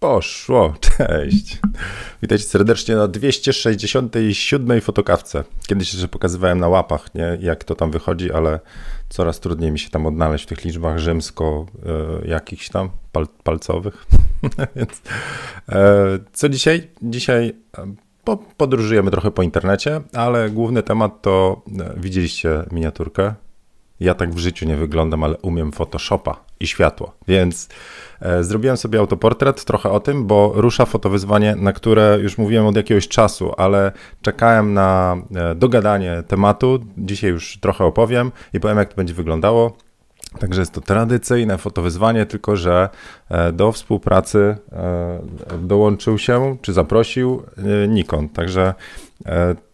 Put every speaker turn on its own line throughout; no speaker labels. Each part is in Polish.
Poszło, cześć. Witajcie serdecznie na 267 fotokawce. Kiedyś jeszcze pokazywałem na łapach, nie, jak to tam wychodzi, ale coraz trudniej mi się tam odnaleźć w tych liczbach rzymsko y, jakichś tam pal, palcowych. Więc e, co dzisiaj? Dzisiaj po, podróżujemy trochę po internecie, ale główny temat to widzieliście miniaturkę. Ja tak w życiu nie wyglądam, ale umiem Photoshopa i światło, więc E, zrobiłem sobie autoportret, trochę o tym, bo rusza fotowyzwanie, na które już mówiłem od jakiegoś czasu, ale czekałem na e, dogadanie tematu. Dzisiaj już trochę opowiem i powiem, jak to będzie wyglądało. Także jest to tradycyjne fotowyzwanie, tylko że e, do współpracy dołączył się, czy zaprosił Nikon. Także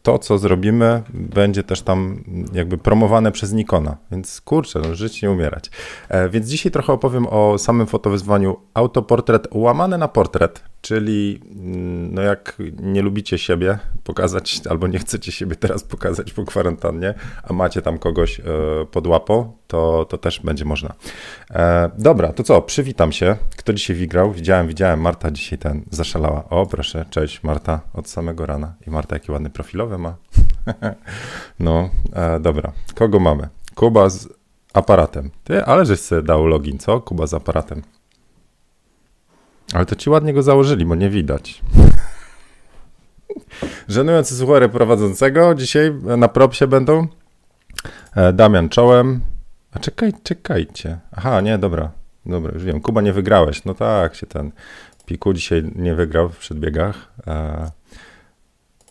to, co zrobimy, będzie też tam jakby promowane przez Nikona. Więc kurczę, no, żyć nie umierać. E, więc dzisiaj trochę opowiem o samym fotowyzwaniu autoportret łamane na portret, czyli mm, no jak nie lubicie siebie pokazać, albo nie chcecie siebie teraz pokazać po kwarantannie, a macie tam kogoś e, pod łapą, to, to też będzie można. E, dobra, to co, przywitam się. Kto dzisiaj wygrał? Widziałem, widziałem, Marta dzisiaj ten zaszalała. O, proszę, cześć Marta, od samego rana. I Marta, jaki ładny profilowy ma. no, e, dobra. Kogo mamy? Kuba z aparatem. Ty, ale żeś sobie dał login, co? Kuba z aparatem. Ale to ci ładnie go założyli, bo nie widać. Żenujący suchary prowadzącego. Dzisiaj na propsie będą e, Damian czołem. A czekaj, czekajcie. Aha, nie, dobra. Dobra, już wiem. Kuba, nie wygrałeś. No tak, się ten Piku dzisiaj nie wygrał w przedbiegach.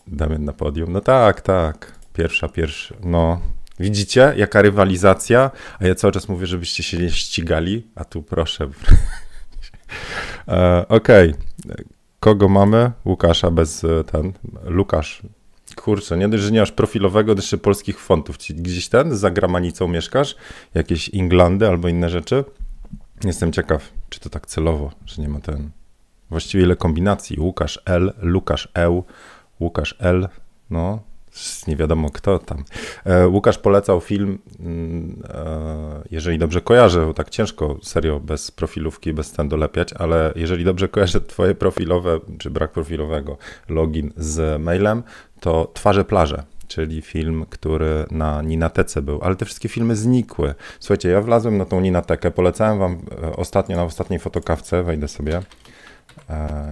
Damian na podium. No tak, tak. Pierwsza, pierwsza. No, widzicie, jaka rywalizacja? A ja cały czas mówię, żebyście się nie ścigali, a tu proszę. e, Okej. Okay. Kogo mamy? Łukasza bez e, ten. Lukasz. Kurczę, nie dość, że nie masz profilowego, jeszcze polskich fontów. Gdzieś ten, za gramanicą mieszkasz? Jakieś Inglandy albo inne rzeczy? Jestem ciekaw, czy to tak celowo, że nie ma ten. Właściwie ile kombinacji? Łukasz L, Lukasz Eł, Łukasz L, no, nie wiadomo kto tam. E, Łukasz polecał film, mm, e, jeżeli dobrze kojarzę, bo tak ciężko serio bez profilówki, bez ten dolepiać, ale jeżeli dobrze kojarzę twoje profilowe, czy brak profilowego login z mailem, to Twarze plaże, czyli film, który na Ninatece był, ale te wszystkie filmy znikły. Słuchajcie, ja wlazłem na tą Ninatekę, polecałem wam e, ostatnio, na ostatniej fotokawce, wejdę sobie,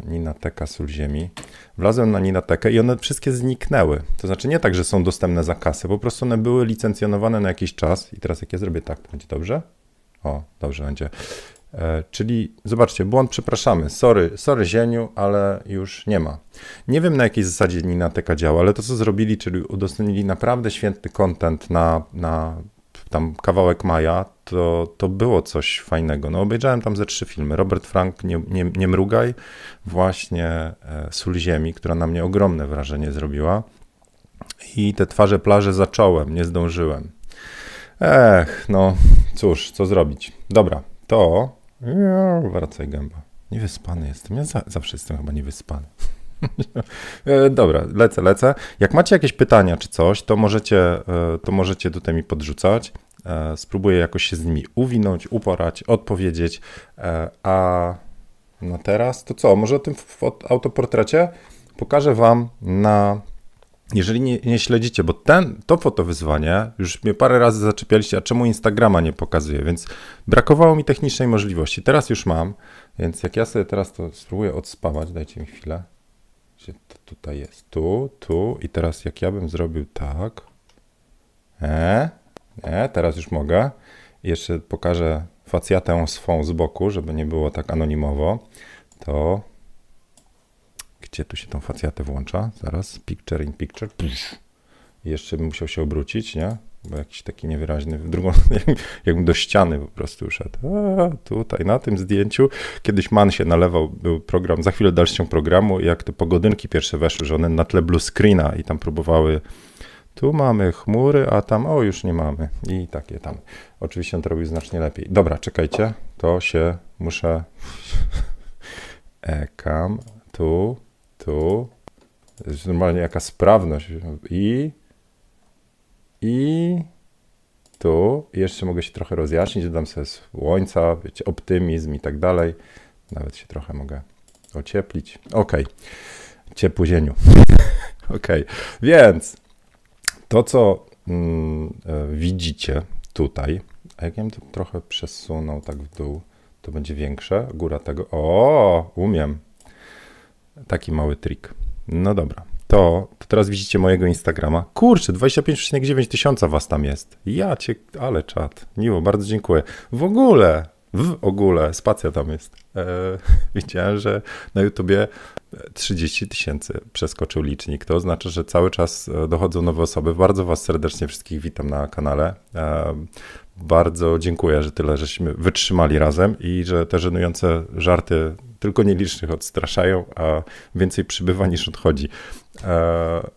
Ninateka Sól Ziemi. Wlazłem na Ninatekę i one wszystkie zniknęły. To znaczy nie tak, że są dostępne za kasę, po prostu one były licencjonowane na jakiś czas i teraz jak ja zrobię tak, to będzie dobrze? O, dobrze będzie. E, czyli zobaczcie, błąd, przepraszamy. Sorry, sorry Zieniu, ale już nie ma. Nie wiem na jakiej zasadzie Ninateka działa, ale to co zrobili, czyli udostępnili naprawdę święty content na, na tam kawałek maja, to, to było coś fajnego. No obejrzałem tam ze trzy filmy. Robert Frank, Nie, nie, nie mrugaj, właśnie e, Sól Ziemi, która na mnie ogromne wrażenie zrobiła. I te twarze plaże zacząłem, nie zdążyłem. Ech, no cóż, co zrobić. Dobra, to... Wracaj gęba. Niewyspany jestem. Ja za, zawsze jestem chyba niewyspany. E, dobra, lecę, lecę. Jak macie jakieś pytania czy coś, to możecie, e, to możecie tutaj mi podrzucać. E, spróbuję jakoś się z nimi uwinąć, uporać, odpowiedzieć. A na teraz to co? Może o tym autoportrecie pokażę Wam na. Jeżeli nie, nie, śledzicie, bo ten, to fotowyzwanie, już mnie parę razy zaczepialiście, a czemu Instagrama nie pokazuje, więc brakowało mi technicznej możliwości. Teraz już mam, więc jak ja sobie teraz to spróbuję odspawać, dajcie mi chwilę. Gdzie to tutaj jest? Tu, tu i teraz jak ja bym zrobił tak. E, e, teraz już mogę. I jeszcze pokażę facjatę swą z boku, żeby nie było tak anonimowo. To gdzie tu się tą facjatę włącza? Zaraz, picture in picture. I jeszcze bym musiał się obrócić, nie? Bo jakiś taki niewyraźny, w drugą, jakbym do ściany po prostu szedł. A, tutaj, na tym zdjęciu. Kiedyś Man się nalewał, był program, za chwilę dalszy ciąg programu, jak te pogodynki pierwsze weszły, że one na tle blue screena i tam próbowały tu mamy chmury, a tam, o, już nie mamy. I takie tam. Oczywiście on to robił znacznie lepiej. Dobra, czekajcie, to się muszę... Ekam, tu, tu. Jest normalnie jaka sprawność. I i tu jeszcze mogę się trochę rozjaśnić, dodam sobie słońca, wiecie, optymizm i tak dalej. Nawet się trochę mogę ocieplić. Ok, ciepły zieniu. ok, więc to, co mm, e, widzicie tutaj, a jak ja bym to trochę przesunął tak w dół, to będzie większe, góra tego. O, umiem. Taki mały trik. No dobra. To, to teraz widzicie mojego Instagrama. Kurczę, 25,9 tysiąca was tam jest. Ja cię, ale czat. Miło, bardzo dziękuję. W ogóle, w ogóle, spacja tam jest. E, widziałem, że na YouTubie 30 tysięcy przeskoczył licznik. To oznacza, że cały czas e, dochodzą nowe osoby. Bardzo Was serdecznie wszystkich witam na kanale. E, bardzo dziękuję, że tyle żeśmy wytrzymali razem i że te żenujące żarty tylko nielicznych odstraszają, a więcej przybywa niż odchodzi. E,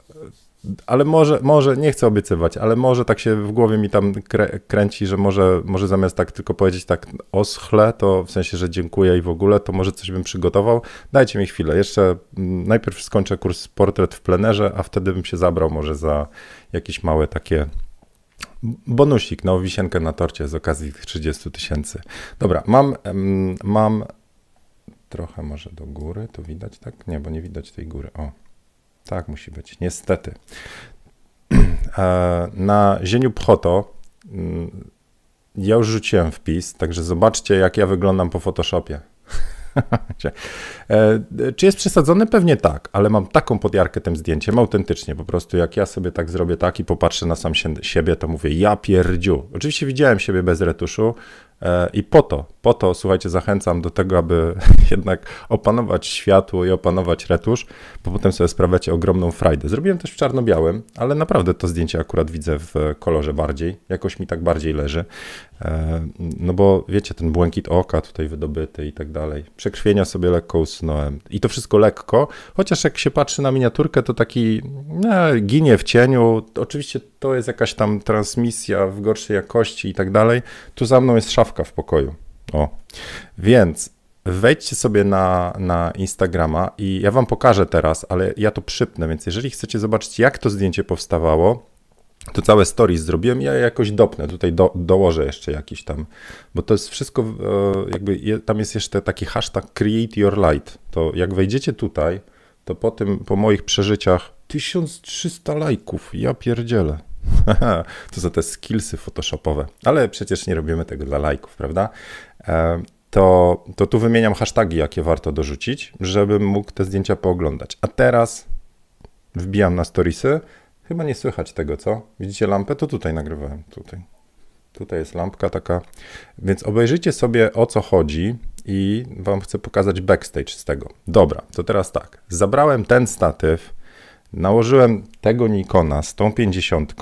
ale może, może, nie chcę obiecywać, ale może tak się w głowie mi tam krę, kręci, że może, może zamiast tak tylko powiedzieć tak oschle, to w sensie, że dziękuję i w ogóle, to może coś bym przygotował. Dajcie mi chwilę. Jeszcze mm, najpierw skończę kurs portret w plenerze, a wtedy bym się zabrał może za jakieś małe takie bonusik, no wisienkę na torcie z okazji tych 30 tysięcy. Dobra, mam, mam trochę może do góry, tu widać, tak? Nie, bo nie widać tej góry. O, tak musi być, niestety. Na zieniu Pchoto mm, ja już rzuciłem wpis, także zobaczcie, jak ja wyglądam po Photoshopie. E, czy jest przesadzone? Pewnie tak, ale mam taką podjarkę tym zdjęciem, autentycznie, po prostu jak ja sobie tak zrobię tak i popatrzę na sam siebie, to mówię ja pierdziu. Oczywiście widziałem siebie bez retuszu, I po to, po to, słuchajcie, zachęcam do tego, aby jednak opanować światło i opanować retusz, bo potem sobie sprawiacie ogromną frajdę. Zrobiłem też w czarno-białym, ale naprawdę to zdjęcie akurat widzę w kolorze bardziej, jakoś mi tak bardziej leży. E, no bo wiecie, ten błękit oka tutaj wydobyty i tak dalej. Przekrwienia sobie lekko usunąłem. I to wszystko lekko, chociaż jak się patrzy na miniaturkę, to taki no, ginie w cieniu. Oczywiście to jest jakaś tam transmisja w gorszej jakości i tak dalej. Tu za mną jest szafka w pokoju. O. Więc wejdźcie sobie na, na Instagrama i ja wam pokażę teraz, ale ja to przypnę, więc jeżeli chcecie zobaczyć, jak to zdjęcie powstawało, to całe stories zrobiłem, ja jakoś dopnę, tutaj do, dołożę jeszcze jakiś tam, bo to jest wszystko, e, jakby tam jest jeszcze taki hashtag create your light, to jak wejdziecie tutaj, to po tym, po moich przeżyciach 1300 lajków, ja pierdzielę. To są te skillsy photoshopowe, ale przecież nie robimy tego dla lajków, prawda? E, to, to tu wymieniam hasztagi, jakie warto dorzucić, żebym mógł te zdjęcia pooglądać. A teraz wbijam na storiesy, Chyba nie słychać tego, co? Widzicie lampę? To tutaj nagrywałem. Tutaj. Tutaj jest lampka taka. Więc obejrzyjcie sobie o co chodzi i wam chcę pokazać backstage z tego. Dobra, to teraz tak. Zabrałem ten statyw, nałożyłem tego Nikona z tą 50,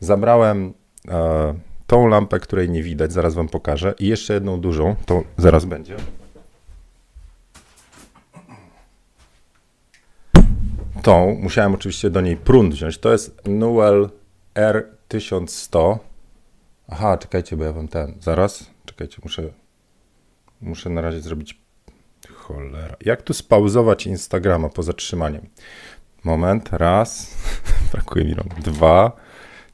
zabrałem e, tą lampę, której nie widać, zaraz wam pokażę i jeszcze jedną dużą, to zaraz będzie. tą musiałem oczywiście do niej prąd wziąć. To jest Newell R1100. Aha, czekajcie, bo ja wam ten. Zaraz, czekajcie, muszę, muszę na razie zrobić. Cholera. Jak tu spauzować Instagrama po zatrzymaniem? Moment, raz. Brakuje mi rąk. Dwa.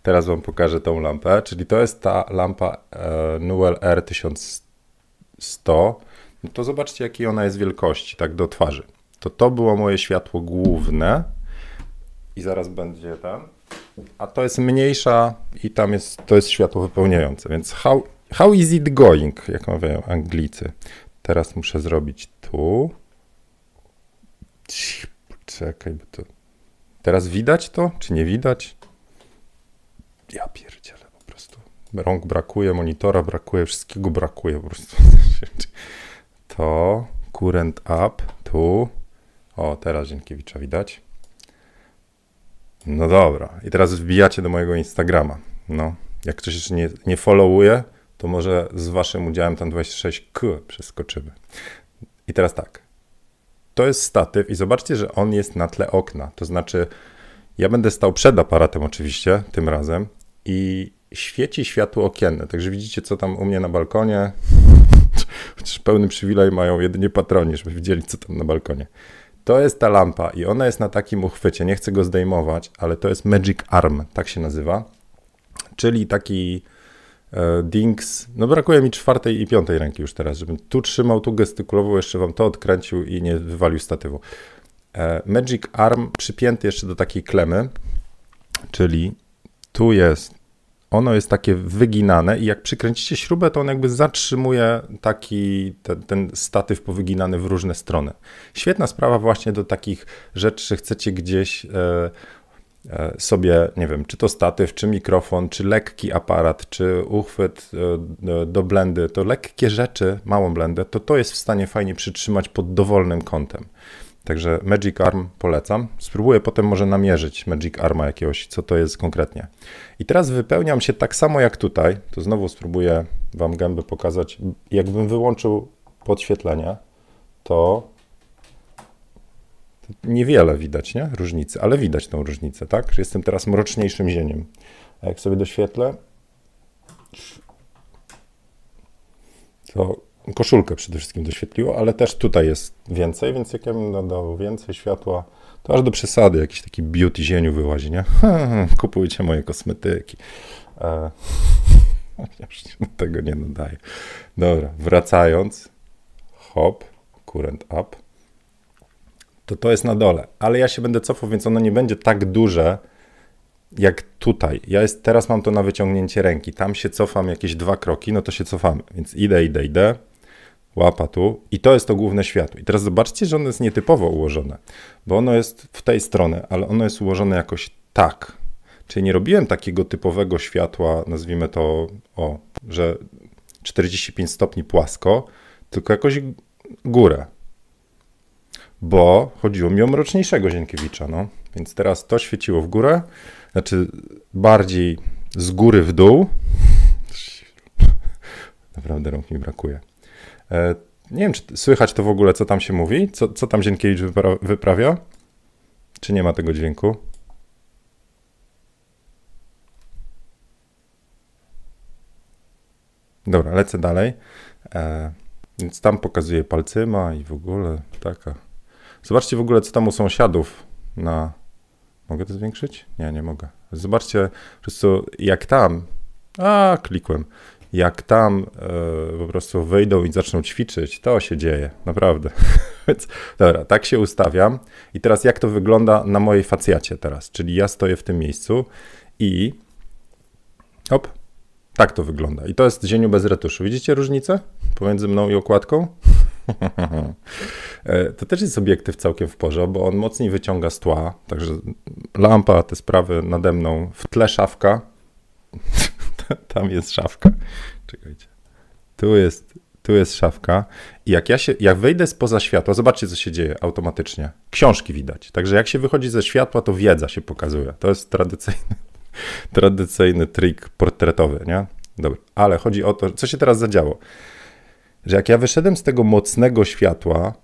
Teraz wam pokażę tą lampę. Czyli to jest ta lampa e, Newell R1100. No to zobaczcie, jakiej ona jest wielkości, tak do twarzy to to było moje światło główne i zaraz będzie tam, a to jest mniejsza i tam jest, to jest światło wypełniające, więc how, how is it going, jak mawiają Anglicy. Teraz muszę zrobić tu. Czekaj, bo to... Teraz widać to, czy nie widać? Ja pierdzielę po prostu. Rąk brakuje, monitora brakuje, wszystkiego brakuje po prostu. To, current up, tu. O, teraz Dziękiewicza widać. No dobra. I teraz wbijacie do mojego Instagrama. No, jak ktoś jeszcze nie, nie followuje, to może z waszym udziałem tam 26K przeskoczymy. I teraz tak. To jest statyw i zobaczcie, że on jest na tle okna. To znaczy, ja będę stał przed aparatem oczywiście, tym razem i świeci światło okienne. Także widzicie, co tam u mnie na balkonie. Chociaż pełny przywilej mają jedynie patroni, żeby widzieli, co tam na balkonie. To jest ta lampa i ona jest na takim uchwycie, nie chcę go zdejmować, ale to jest Magic Arm, tak się nazywa. Czyli taki Dings, no brakuje mi czwartej i piątej ręki już teraz, żebym tu trzymał, tu gestykulował, jeszcze wam to odkręcił i nie wywalił statywu. E, Magic Arm przypięty jeszcze do takiej klemy, czyli tu jest, ono jest takie wyginane i jak przykręcicie śrubę, to on jakby zatrzymuje taki ten, ten statyw powyginany w różne strony. Świetna sprawa właśnie do takich rzeczy, że chcecie gdzieś e, E, sobie, nie wiem, czy to statyw, czy mikrofon, czy lekki aparat, czy uchwyt e, do blendy, to lekkie rzeczy, małą blendę, to to jest w stanie fajnie przytrzymać pod dowolnym kątem. Także Magic Arm polecam. Spróbuję potem może namierzyć Magic Arma jakiegoś, co to jest konkretnie. I teraz wypełniam się tak samo jak tutaj. To znowu spróbuję Wam gęby pokazać. Jakbym wyłączył podświetlenie, to niewiele widać, nie? Różnicy, ale widać tą różnicę, tak? Jestem teraz mroczniejszym zieniem. A jak sobie doświetlę, to koszulkę przede wszystkim doświetliło, ale też tutaj jest więcej, więc jak ja bym dodał więcej światła, to aż do przesady jakiś taki beauty zieniu wyłazi, nie? Kupujcie moje kosmetyki. E, tego nie nadaję. Dobra, wracając. Hop, current up to to jest na dole. Ale ja się będę cofał, więc ono nie będzie tak duże jak tutaj. Ja jest, teraz mam to na wyciągnięcie ręki. Tam się cofam jakieś dwa kroki, no to się cofamy. Więc idę, idę, idę. Łapa tu i to jest to główne światło. I teraz zobaczcie, że ono jest nietypowo ułożone, bo ono jest w tej stronie, ale ono jest ułożone jakoś tak. Czyli nie robiłem takiego typowego światła, nazwijmy to, o, że 45 stopni płasko, tylko jakoś górę bo chodziło mi o mroczniejszego Zienkiewicza, no. Więc teraz to świeciło w górę, znaczy bardziej z góry w dół. Naprawdę rąk mi brakuje. E, nie wiem, czy słychać to w ogóle, co tam się mówi? Co, co tam Zienkiewicz wypra wyprawia? Czy nie ma tego dźwięku? Dobra, lecę dalej. E, więc tam pokazuje palcyma i w ogóle taka Zobaczcie w ogóle, co tam u sąsiadów na... Mogę to zwiększyć? Nie, nie mogę. Zobaczcie, prostu jak tam... A, klikłem. Jak tam e, po prostu wyjdą i zaczną ćwiczyć, to się dzieje, naprawdę. Więc, dobra, tak się ustawiam. I teraz jak to wygląda na mojej facjacie teraz? Czyli ja stoję w tym miejscu i hop, tak to wygląda. I to jest zieniu bez retuszu. Widzicie różnicę pomiędzy mną i okładką? E, to też jest obiektyw całkiem w porze, bo on mocniej wyciąga z tła, także lampa, te sprawy nade mną, w tle szafka, tam jest szafka, czekajcie, tu jest, tu jest szafka. I jak ja się, jak wyjdę spoza światła, zobaczcie co się dzieje automatycznie, książki widać, także jak się wychodzi ze światła, to wiedza się pokazuje, to jest tradycyjny, tradycyjny trik portretowy, nie? Dobra, ale chodzi o to, co się teraz zadziało. Że jak ja wyszedłem z tego mocnego światła,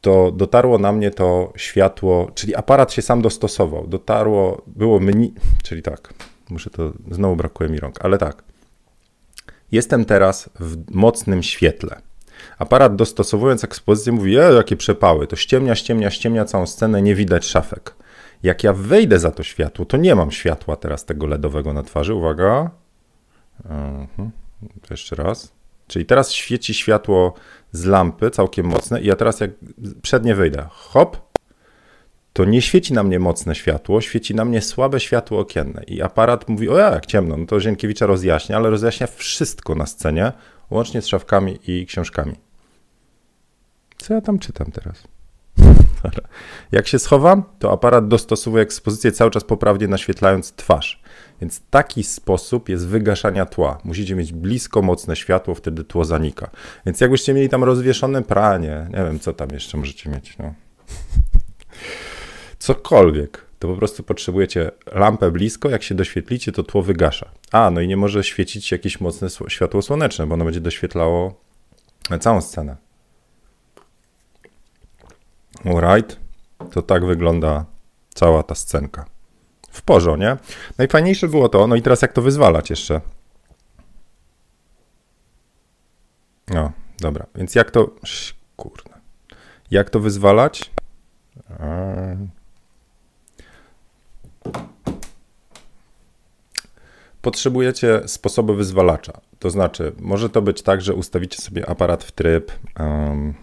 to dotarło na mnie to światło, czyli aparat się sam dostosował. Dotarło, było mniej, czyli tak, muszę to, znowu brakuje mi rąk, ale tak. Jestem teraz w mocnym świetle. Aparat dostosowując ekspozycję mówi, e, jakie przepały, to ściemnia, ściemnia, ściemnia całą scenę, nie widać szafek. Jak ja wejdę za to światło, to nie mam światła teraz tego LEDowego na twarzy. Uwaga. Uh-huh. Jeszcze raz. Czyli teraz świeci światło z lampy całkiem mocne i ja teraz jak przednie wyjdę, hop, to nie świeci na mnie mocne światło, świeci na mnie słabe światło okienne. I aparat mówi, o ja, jak ciemno, no to Zienkiewicza rozjaśnia, ale rozjaśnia wszystko na scenie, łącznie z szafkami i książkami. Co ja tam czytam teraz? Jak się schowam, to aparat dostosowuje ekspozycję cały czas poprawnie naświetlając twarz. Więc taki sposób jest wygaszania tła. Musicie mieć blisko mocne światło, wtedy tło zanika. Więc jakbyście mieli tam rozwieszone pranie, nie wiem co tam jeszcze możecie mieć, no. Cokolwiek, to po prostu potrzebujecie lampę blisko, jak się doświetlicie, to tło wygasza. A, no i nie może świecić jakieś mocne światło słoneczne, bo ono będzie doświetlało całą scenę. Alright, to tak wygląda cała ta scenka w porządku, nie? Najfajniejsze było to, no i teraz jak to wyzwalać jeszcze? No, dobra, więc jak to, kurde, jak to wyzwalać? potrzebujecie sposobu wyzwalacza. To znaczy, może to być tak, że ustawicie sobie aparat w tryb um,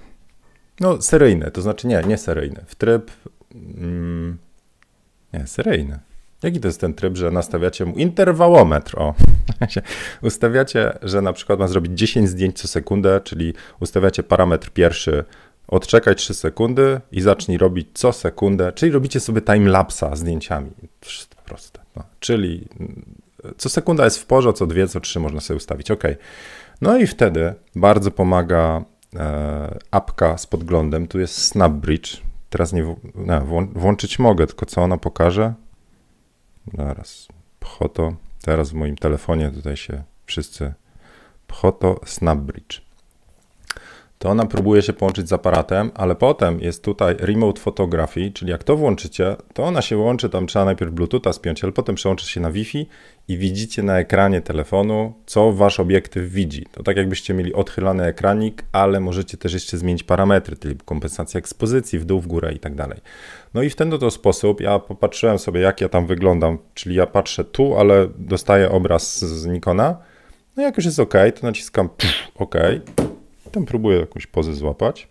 no, seryjny, to znaczy nie, nie seryjny, w tryb um, nie, seryjny. Jaki to jest ten tryb, że nastawiacie mu interwałometr? O, ustawiacie, że na przykład ma zrobić 10 zdjęć co sekundę, czyli ustawiacie parametr pierwszy odczekaj 3 sekundy i zacznij robić co sekundę, czyli robicie sobie timelapsa zdjęciami. Wszystko proste. No. Czyli mm, co sekunda jest w porze, co dwie, co trzy można sobie ustawić. OK. No i wtedy bardzo pomaga e, apka z podglądem. Tu jest SnapBridge. Teraz nie, włączyć mogę, tylko co ona pokaże? Zaraz. Pchoto. Teraz w moim telefonie tutaj się wszyscy. Pchoto SnapBridge to ona próbuje się połączyć z aparatem, ale potem jest tutaj remote photography, czyli jak to włączycie, to ona się łączy, tam trzeba najpierw Bluetootha spiąć, ale potem przełączy się na Wi-Fi i widzicie na ekranie telefonu, co wasz obiektyw widzi. To tak jakbyście mieli odchylany ekranik, ale możecie też jeszcze zmienić parametry, czyli kompensacja ekspozycji w dół, w górę i tak dalej. No i w ten oto sposób ja popatrzyłem sobie, jak ja tam wyglądam, czyli ja patrzę tu, ale dostaję obraz z Nikona. No jak już jest OK, to naciskam OK Potem próbuję jakąś pozę złapać.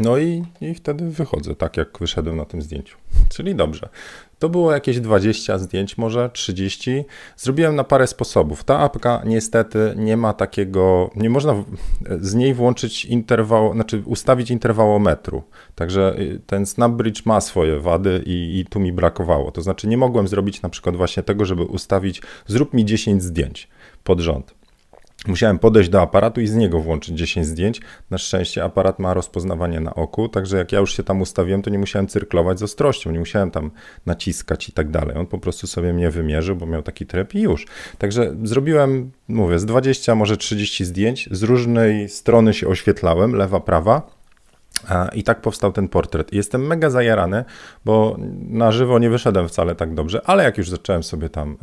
No i, i wtedy wychodzę, tak jak wyszedłem na tym zdjęciu. Czyli dobrze. To było jakieś 20 zdjęć, może 30. Zrobiłem na parę sposobów. Ta apka niestety nie ma takiego, nie można z niej włączyć interwał, znaczy ustawić interwałometru. Także y, ten SnapBridge ma swoje wady i, i tu mi brakowało. To znaczy nie mogłem zrobić na przykład właśnie tego, żeby ustawić, zrób mi 10 zdjęć pod rząd. Musiałem podejść do aparatu i z niego włączyć 10 zdjęć. Na szczęście aparat ma rozpoznawanie na oku, także jak ja już się tam ustawiłem, to nie musiałem cyrklować z ostrością, nie musiałem tam naciskać i tak dalej. On po prostu sobie mnie wymierzył, bo miał taki tryb i już. Także zrobiłem, mówię, z 20, może 30 zdjęć, z różnej strony się oświetlałem, lewa, prawa i tak powstał ten portret. Jestem mega zajarany, bo na żywo nie wyszedłem wcale tak dobrze, ale jak już zacząłem sobie tam e,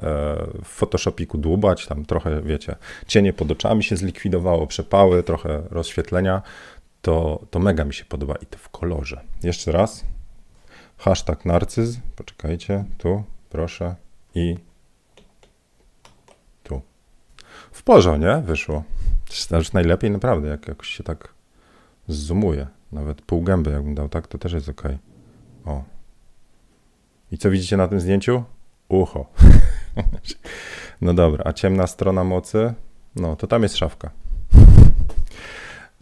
w Photoshopiku dłubać, tam trochę, wiecie, cienie pod oczami się zlikwidowało, przepały, trochę rozświetlenia, to, to mega mi się podoba i to w kolorze. Jeszcze raz. Hashtag narcyz. Poczekajcie, tu, proszę. I tu. W porze, nie? Wyszło. Już najlepiej naprawdę, jak jakoś się tak zoomuje. Nawet pół gęby jakbym dał, tak? To też jest ok. O. I co widzicie na tym zdjęciu? Ucho. no dobra, a ciemna strona mocy? No, to tam jest szafka.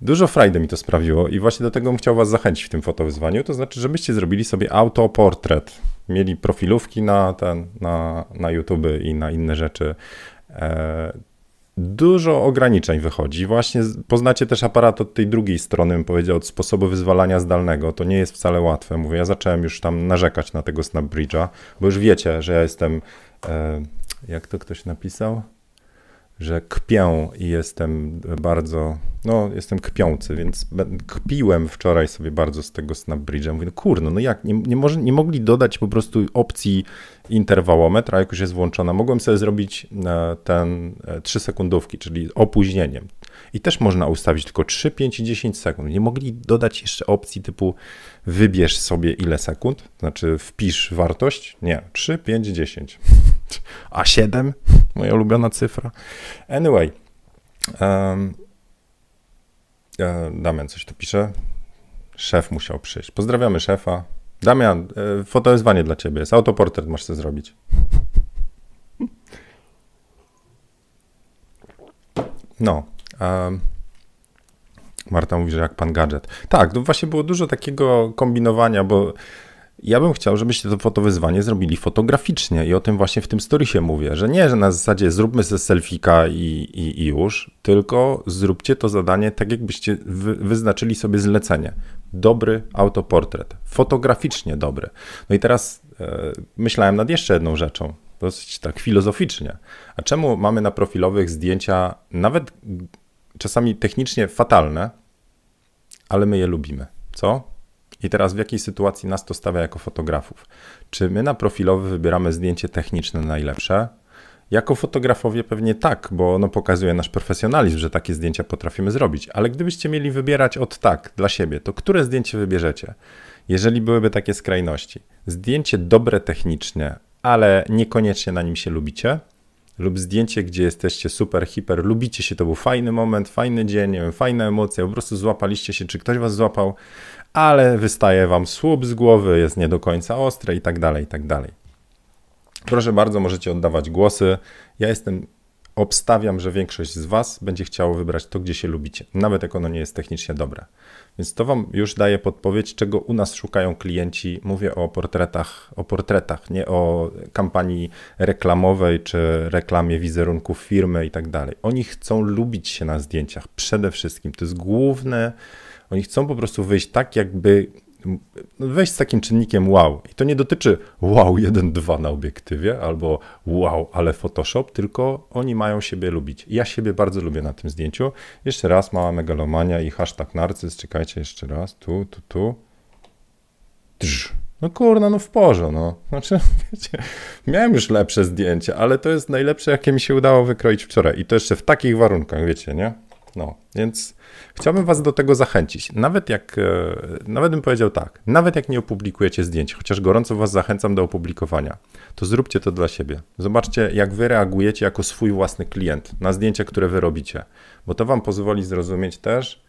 Dużo frajdy mi to sprawiło i właśnie do tego bym chciał was zachęcić w tym fotowyzwaniu, to znaczy, żebyście zrobili sobie autoportret. Mieli profilówki na ten, na, na YouTube i na inne rzeczy. E, dużo ograniczeń wychodzi. Właśnie poznacie też aparat od tej drugiej strony, bym powiedział, od sposobu wyzwalania zdalnego. To nie jest wcale łatwe. Mówię, ja zacząłem już tam narzekać na tego Snapbridge'a, bo już wiecie, że ja jestem, e, jak to ktoś napisał? Że kpię i jestem bardzo, no jestem kpiący, więc kpiłem wczoraj sobie bardzo z tego SnapBridge'a. Mówię, no kurno, no jak, nie, nie, może, nie mogli dodać po prostu opcji interwałometra, jak już jest włączona. Mogłem sobie zrobić e, ten 3 e, sekundówki, czyli opóźnieniem. I też można ustawić tylko 3, 5 i 10 sekund. Nie mogli dodać jeszcze opcji typu wybierz sobie ile sekund, znaczy wpisz wartość. Nie, 3, 5, 10. A 7? Moja ulubiona cyfra. Anyway. Um, Damian coś tu pisze. Szef musiał przyjść. Pozdrawiamy szefa. Damian, e, fotowyzwanie dla ciebie jest. Autoportret masz sobie zrobić. No. Marta mówi, że jak pan gadżet. Tak, to właśnie było dużo takiego kombinowania, bo ja bym chciał, żebyście to fotowyzwanie zrobili fotograficznie i o tym właśnie w tym storiesie mówię, że nie, że na zasadzie zróbmy ze selfika i, i, i, już, tylko zróbcie to zadanie tak, jakbyście wy, wyznaczyli sobie zlecenie. Dobry autoportret, fotograficznie dobry. No i teraz e, myślałem nad jeszcze jedną rzeczą, dosyć tak filozoficznie. A czemu mamy na profilowych zdjęcia nawet czasami technicznie fatalne, ale my je lubimy? Co? I teraz w jakiej sytuacji nas to stawia jako fotografów? Czy my na profilowy wybieramy zdjęcie techniczne najlepsze? Jako fotografowie pewnie tak, bo ono pokazuje nasz profesjonalizm, że takie zdjęcia potrafimy zrobić. Ale gdybyście mieli wybierać od tak dla siebie, to które zdjęcie wybierzecie? Jeżeli byłyby takie skrajności. Zdjęcie dobre technicznie, ale niekoniecznie na nim się lubicie, lub zdjęcie, gdzie jesteście super, hiper, lubicie się, to był fajny moment, fajny dzień, nie wiem, fajna emocja, po prostu złapaliście się, czy ktoś was złapał, ale wystaje wam słup z głowy, jest nie do końca ostre i tak dalej, i tak dalej. Proszę bardzo, możecie oddawać głosy. Ja jestem obstawiam, że większość z Was będzie chciało wybrać to, gdzie się lubicie, nawet jak ono nie jest technicznie dobre. Więc to Wam już daje podpowiedź, czego u nas szukają klienci. Mówię o portretach, o portretach, nie o kampanii reklamowej czy reklamie wizerunków firmy i tak dalej. Oni chcą lubić się na zdjęciach przede wszystkim. To jest główne. Oni chcą po prostu wyjść tak, jakby weź z takim czynnikiem wow. I to nie dotyczy wow 1-2 na obiektywie albo wow, ale Photoshop, tylko oni mają siebie lubić. Ja siebie bardzo lubię na tym zdjęciu. Jeszcze raz mała megalomania i hashtag narcyz. Czekajcie jeszcze raz. Tu, tu, tu. Drz. No kurna, no w porze, no. Znaczy, wiecie, miałem już lepsze zdjęcie, ale to jest najlepsze, jakie mi się udało wykroić wczoraj. I to jeszcze w takich warunkach, wiecie, nie? No, więc chciałbym Was do tego zachęcić. Nawet jak, e, nawet bym powiedział tak, nawet jak nie opublikujecie zdjęć, chociaż gorąco Was zachęcam do opublikowania, to zróbcie to dla siebie. Zobaczcie, jak Wy reagujecie jako swój własny klient na zdjęcia, które Wy robicie, bo to Wam pozwoli zrozumieć też,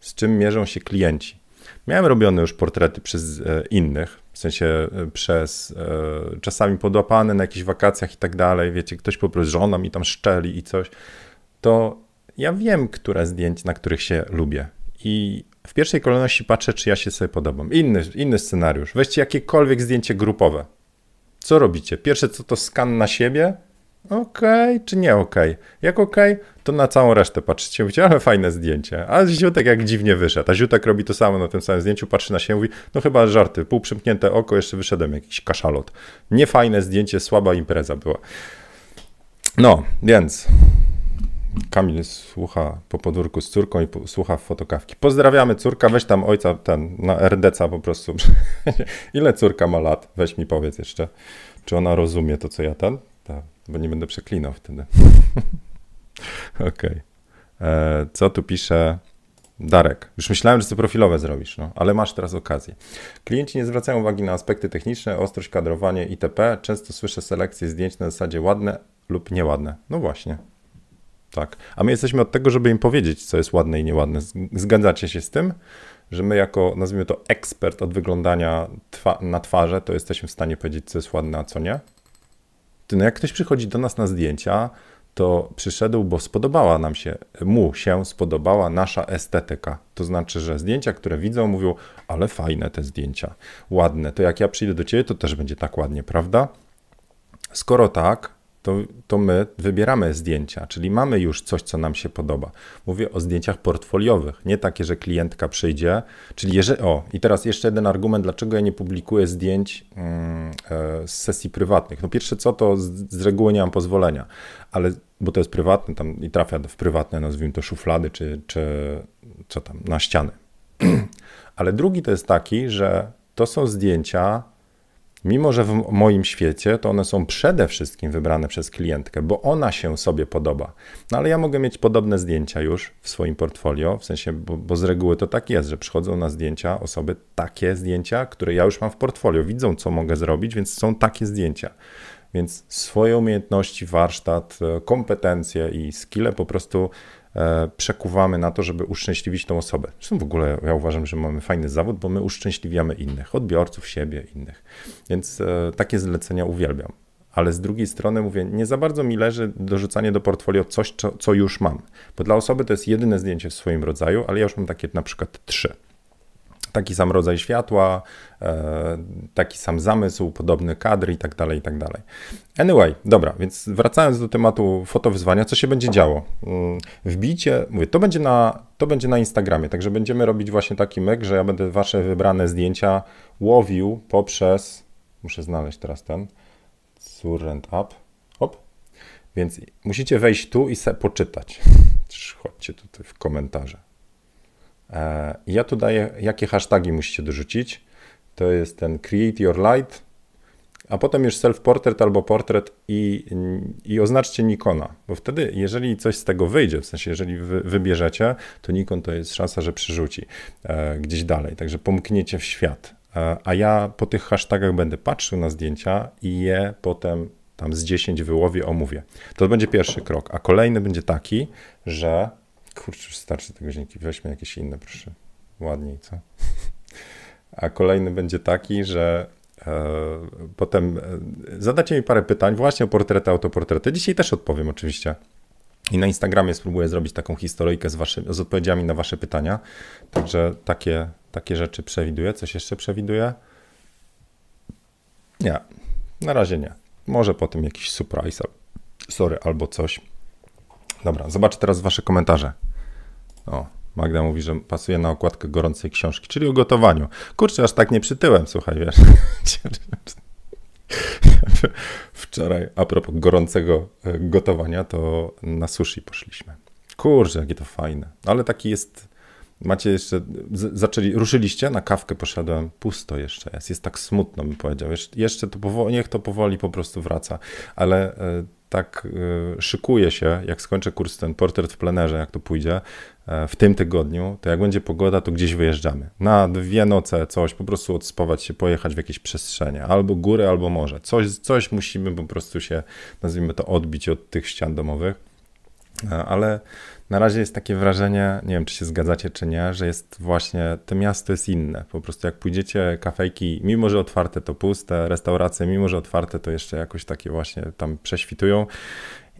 z czym mierzą się klienci. Miałem robione już portrety przez e, innych, w sensie e, przez czasami podłapane na jakichś wakacjach i tak dalej, wiecie, ktoś po prostu żona mi tam szczeli i coś, to ja wiem, które zdjęć, na których się lubię. I w pierwszej kolejności patrzę, czy ja się sobie podobam. Inny, inny scenariusz. Weźcie jakiekolwiek zdjęcie grupowe. Co robicie? Pierwsze co to skan na siebie. OK, czy nie OK? Jak OK, to na całą resztę patrzycie. Mówicie, ale fajne zdjęcie. A Ziutek jak dziwnie wyszedł. A Ziutek robi to samo na tym samym zdjęciu, patrzy na siebie mówi, no chyba żarty, pół przymknięte oko, jeszcze wyszedłem jakiś kaszalot. Niefajne zdjęcie, słaba impreza była. No, więc Kamil słucha po podwórku z córką i słucha fotokawki. Pozdrawiamy córka, weź tam ojca ten na RDC po prostu. Ile córka ma lat? Weź mi powiedz jeszcze. Czy ona rozumie to, co ja ten? Tak, bo nie będę przeklinał wtedy. Okej. Okay. E, co tu pisze Darek? Już myślałem, że to profilowe zrobisz, no, ale masz teraz okazję. Klienci nie zwracają uwagi na aspekty techniczne, ostrość, kadrowanie itp. Często słyszę selekcje zdjęć na zasadzie ładne lub nieładne. No właśnie. Tak. A my jesteśmy od tego, żeby im powiedzieć, co jest ładne i nieładne. Zgadzacie się z tym, że my jako, nazwijmy to, ekspert od wyglądania twa na twarze, to jesteśmy w stanie powiedzieć, co jest ładne, a co nie? No jak ktoś przychodzi do nas na zdjęcia, to przyszedł, bo spodobała nam się, mu się spodobała nasza estetyka. To znaczy, że zdjęcia, które widzą, mówią, ale fajne te zdjęcia, ładne. To jak ja przyjdę do ciebie, to też będzie tak ładnie, prawda? Skoro tak, to, to my wybieramy zdjęcia, czyli mamy już coś, co nam się podoba. Mówię o zdjęciach portfoliowych, nie takie, że klientka przyjdzie, czyli jeżeli, o i teraz jeszcze jeden argument, dlaczego ja nie publikuję zdjęć mm, e, z sesji prywatnych. No pierwsze co, to z, z reguły nie mam pozwolenia, ale, bo to jest prywatne tam i trafia w prywatne, nazwijmy to szuflady, czy, czy co tam, na ściany. ale drugi to jest taki, że to są zdjęcia, Mimo, że w moim świecie to one są przede wszystkim wybrane przez klientkę, bo ona się sobie podoba. No ale ja mogę mieć podobne zdjęcia już w swoim portfolio, w sensie, bo, bo z reguły to tak jest, że przychodzą na zdjęcia osoby takie zdjęcia, które ja już mam w portfolio, widzą co mogę zrobić, więc są takie zdjęcia. Więc swoje umiejętności, warsztat, e, kompetencje i skille po prostu przekuwamy na to, żeby uszczęśliwić tą osobę. Zresztą w ogóle ja uważam, że mamy fajny zawód, bo my uszczęśliwiamy innych, odbiorców, siebie, innych. Więc e, takie zlecenia uwielbiam. Ale z drugiej strony mówię, nie za bardzo mi leży dorzucanie do portfolio coś, co, co już mam. Bo dla osoby to jest jedyne zdjęcie w swoim rodzaju, ale ja już mam takie na przykład trzy taki sam rodzaj światła, e, taki sam zamysł, podobny kadr i tak dalej, i tak dalej. Anyway, dobra, więc wracając do tematu fotowyzwania, co się będzie działo? Mm, wbijcie, mówię, to będzie na, to będzie na Instagramie, także będziemy robić właśnie taki myk, że ja będę wasze wybrane zdjęcia łowił poprzez, muszę znaleźć teraz ten, Surrend Up, hop, więc musicie wejść tu i se poczytać. Chodźcie tutaj w komentarze. E, ja tu daję, jakie hasztagi musicie dorzucić. To jest ten Create Your Light, a potem już self-portrait albo portret i, i oznaczcie Nikona, bo wtedy, jeżeli coś z tego wyjdzie, w sensie, jeżeli wy, wybierzecie, to Nikon to jest szansa, że przerzuci e, gdzieś dalej, także pomkniecie w świat. E, a ja po tych hashtagach będę patrzył na zdjęcia i je potem tam z 10 wyłowię, omówię. To będzie pierwszy krok. A kolejny będzie taki, że. Kurczę, już starczy tego dzięki. Weźmy jakieś inne, proszę. Ładniej, co? A kolejny będzie taki, że e, potem e, zadacie mi parę pytań właśnie o portrety, autoportrety. Dzisiaj też odpowiem oczywiście. I na Instagramie spróbuję zrobić taką historyjkę z, z odpowiedziami na Wasze pytania. Także takie, takie rzeczy przewiduję. Coś jeszcze przewiduję? Nie, na razie nie. Może potem jakiś surprise, sorry, albo coś. Dobra, zobaczę teraz Wasze komentarze. O, Magda mówi, że pasuje na okładkę gorącej książki, czyli o gotowaniu. Kurczę, aż tak nie przytyłem, słuchaj, wiesz. Wczoraj, a propos gorącego e, gotowania, to na sushi poszliśmy. Kurczę, jakie to fajne. Ale taki jest. Macie jeszcze. zaczęli, ruszyliście, na kawkę poszedłem, pusto jeszcze jest. Jest tak smutno, bym powiedział. Jeszcze to powoli, niech to powoli po prostu wraca. Ale e, tak y, szykuję się, jak skończę kurs ten portret w plenerze, jak to pójdzie e, w tym tygodniu, to jak będzie pogoda, to gdzieś wyjeżdżamy. Na dwie noce coś, po prostu odspować się, pojechać w jakieś przestrzenie, albo góry, albo morze. Coś, coś musimy po prostu się, nazwijmy to, odbić od tych ścian domowych. E, ale na razie jest takie wrażenie, nie wiem czy się zgadzacie czy nie, że jest właśnie, to miasto jest inne. Po prostu jak pójdziecie, kafejki, mimo że otwarte to puste, restauracje, mimo że otwarte to jeszcze jakoś takie właśnie tam prześwitują.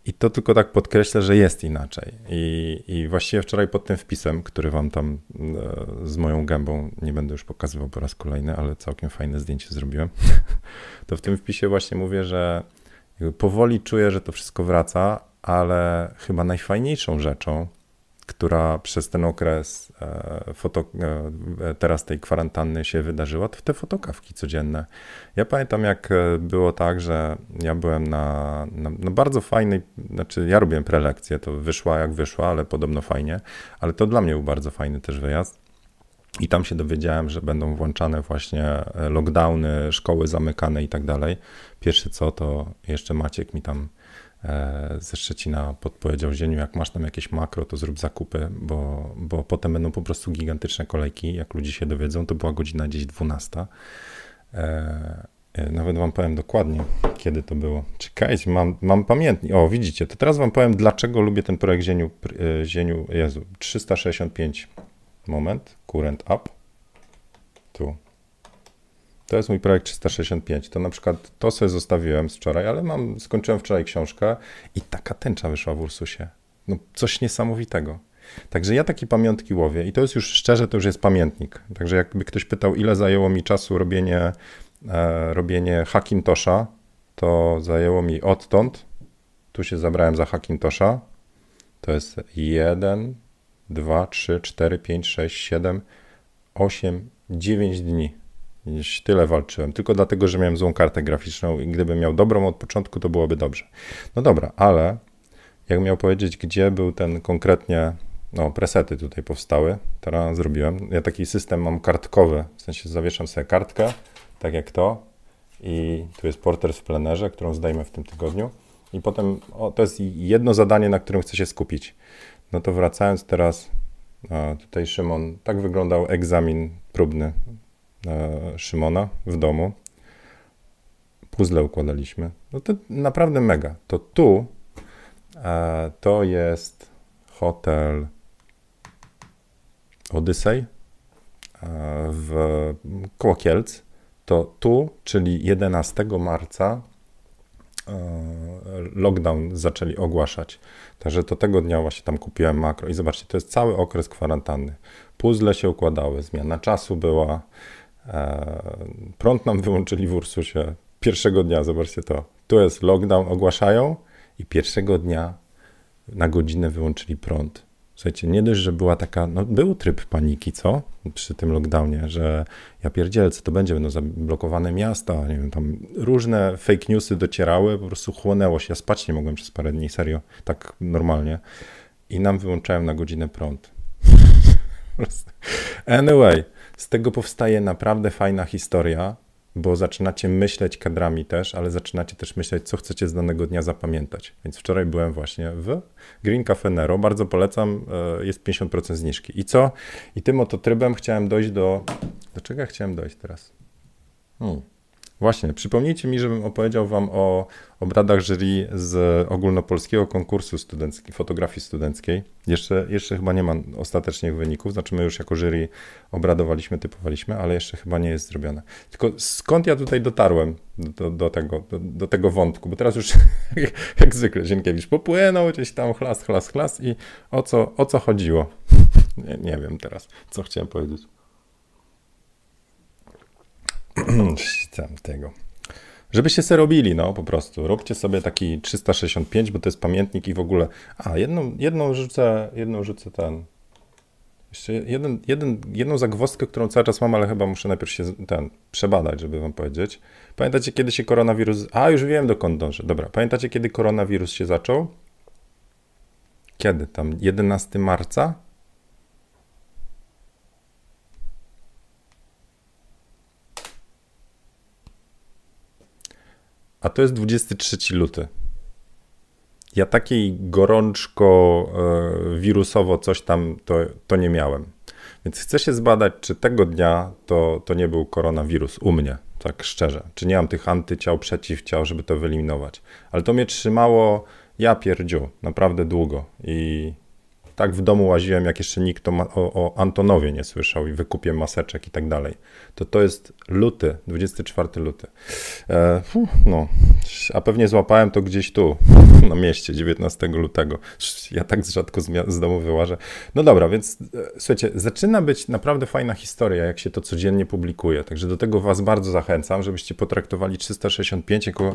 I to tylko tak podkreślę, że jest inaczej. I, I właściwie wczoraj pod tym wpisem, który wam tam e, z moją gębą, nie będę już pokazywał po raz kolejny, ale całkiem fajne zdjęcie zrobiłem, to w tym wpisie właśnie mówię, że powoli czuję, że to wszystko wraca, ale chyba najfajniejszą rzeczą, która przez ten okres e, foto, e, teraz tej kwarantanny się wydarzyła, to te fotokawki codzienne. Ja pamiętam, jak e, było tak, że ja byłem na, na, na bardzo fajnej, znaczy ja robiłem prelekcję, to wyszła jak wyszła, ale podobno fajnie, ale to dla mnie był bardzo fajny też wyjazd. I tam się dowiedziałem, że będą włączane właśnie lockdowny, szkoły zamykane i tak dalej. Pierwsze co, to jeszcze Maciek mi tam E, ze Szczecina podpowiedział Zieniu, jak masz tam jakieś makro, to zrób zakupy, bo, bo potem będą po prostu gigantyczne kolejki. Jak ludzie się dowiedzą, to była godzina gdzieś 12. E, e, nawet wam powiem dokładnie, kiedy to było. Czekajcie, mam, mam pamiętnik. O, widzicie, to teraz wam powiem, dlaczego lubię ten projekt Zieniu, Zieniu Jezu, 365. Moment, current up. Tu. To jest mój projekt 365. To na przykład to sobie zostawiłem z wczoraj, ale mam, skończyłem wczoraj książkę i taka tęcza wyszła w Ursusie. No coś niesamowitego. Także ja takie pamiątki łowię i to jest już szczerze, to już jest pamiętnik. Także jakby ktoś pytał, ile zajęło mi czasu robienie, e, robienie Hackintosha, to zajęło mi odtąd, tu się zabrałem za Hackintosha, to jest 1, 2, 3, 4, 5, 6, 7, 8, 9 dni tyle walczyłem, tylko dlatego, że miałem złą kartę graficzną i gdybym miał dobrą od początku, to byłoby dobrze. No dobra, ale jak miał powiedzieć, gdzie był ten konkretnie, no presety tutaj powstały, teraz zrobiłem. Ja taki system mam kartkowy, w sensie zawieszam sobie kartkę, tak jak to i tu jest porter w plenerze, którą zdajemy w tym tygodniu i potem o, to jest jedno zadanie, na którym chcę się skupić. No to wracając teraz, tutaj Szymon, tak wyglądał egzamin próbny Szymona w domu. Puzzle układaliśmy. No to naprawdę mega. To tu e, to jest hotel Odyssey e, w koło. To tu, czyli 11 marca e, lockdown zaczęli ogłaszać. Także to tego dnia właśnie tam kupiłem makro. I zobaczcie, to jest cały okres kwarantanny. Puzzle się układały, zmiana czasu była, E, prąd nam wyłączyli w Ursusie pierwszego dnia, zobaczcie to. Tu jest lockdown, ogłaszają i pierwszego dnia na godzinę wyłączyli prąd. Słuchajcie, nie dość, że była taka, no był tryb paniki, co? Przy tym lockdownie, że ja pierdzielę, co to będzie, będą zablokowane miasta, nie wiem, tam różne fake newsy docierały, po prostu chłonęło się. Ja spać nie mogłem przez parę dni, serio, tak normalnie. I nam wyłączałem na godzinę prąd. anyway, z tego powstaje naprawdę fajna historia, bo zaczynacie myśleć kadrami też, ale zaczynacie też myśleć, co chcecie z danego dnia zapamiętać. Więc wczoraj byłem właśnie w Green Cafe Nero, bardzo polecam, e, jest 50% zniżki. I co? I tym oto trybem chciałem dojść do... Do czego ja chciałem dojść teraz? Hmm. Właśnie, przypomnijcie mi, żebym opowiedział wam o obradach jury z ogólnopolskiego konkursu studenckiego, fotografii studenckiej. Jeszcze, jeszcze chyba nie ma ostatecznych wyników, znaczy my już jako jury obradowaliśmy, typowaliśmy, ale jeszcze chyba nie jest zrobione. Tylko skąd ja tutaj dotarłem do, do tego, do, do, tego wątku, bo teraz już jak zwykle Zienkiewicz popłynął gdzieś tam chlas, chlas, chlas i o co, o co chodziło? nie, nie wiem teraz, co chciałem powiedzieć. tego. Żebyście sobie robili, no po prostu. Róbcie sobie taki 365, bo to jest pamiętnik i w ogóle. A, jedną, jedną rzucę, jedną rzucę ten. Jeszcze jeden, jeden, jedną zagwozdkę, którą cały czas mam, ale chyba muszę najpierw się ten przebadać, żeby wam powiedzieć. Pamiętacie, kiedy się koronawirus. A, już wiem dokąd dążę. Dobra, pamiętacie, kiedy koronawirus się zaczął? Kiedy? Tam 11 marca? A to jest 23 luty. Ja takiej gorączko e, wirusowo coś tam to, to nie miałem. Więc chcę się zbadać, czy tego dnia to, to nie był koronawirus u mnie, tak szczerze. Czy nie mam tych antyciał, przeciwciał, żeby to wyeliminować. Ale to mnie trzymało, ja pierdziu, naprawdę długo. I tak w domu łaziłem, jak jeszcze nikt o, o, Antonowie nie słyszał i wykupie maseczek i tak dalej. To to jest luty, 24 luty. E, no, a pewnie złapałem to gdzieś tu, na mieście, 19 lutego. Ja tak rzadko z, z domu wyłażę. No dobra, więc e, słuchajcie, zaczyna być naprawdę fajna historia, jak się to codziennie publikuje. Także do tego Was bardzo zachęcam, żebyście potraktowali 365 jako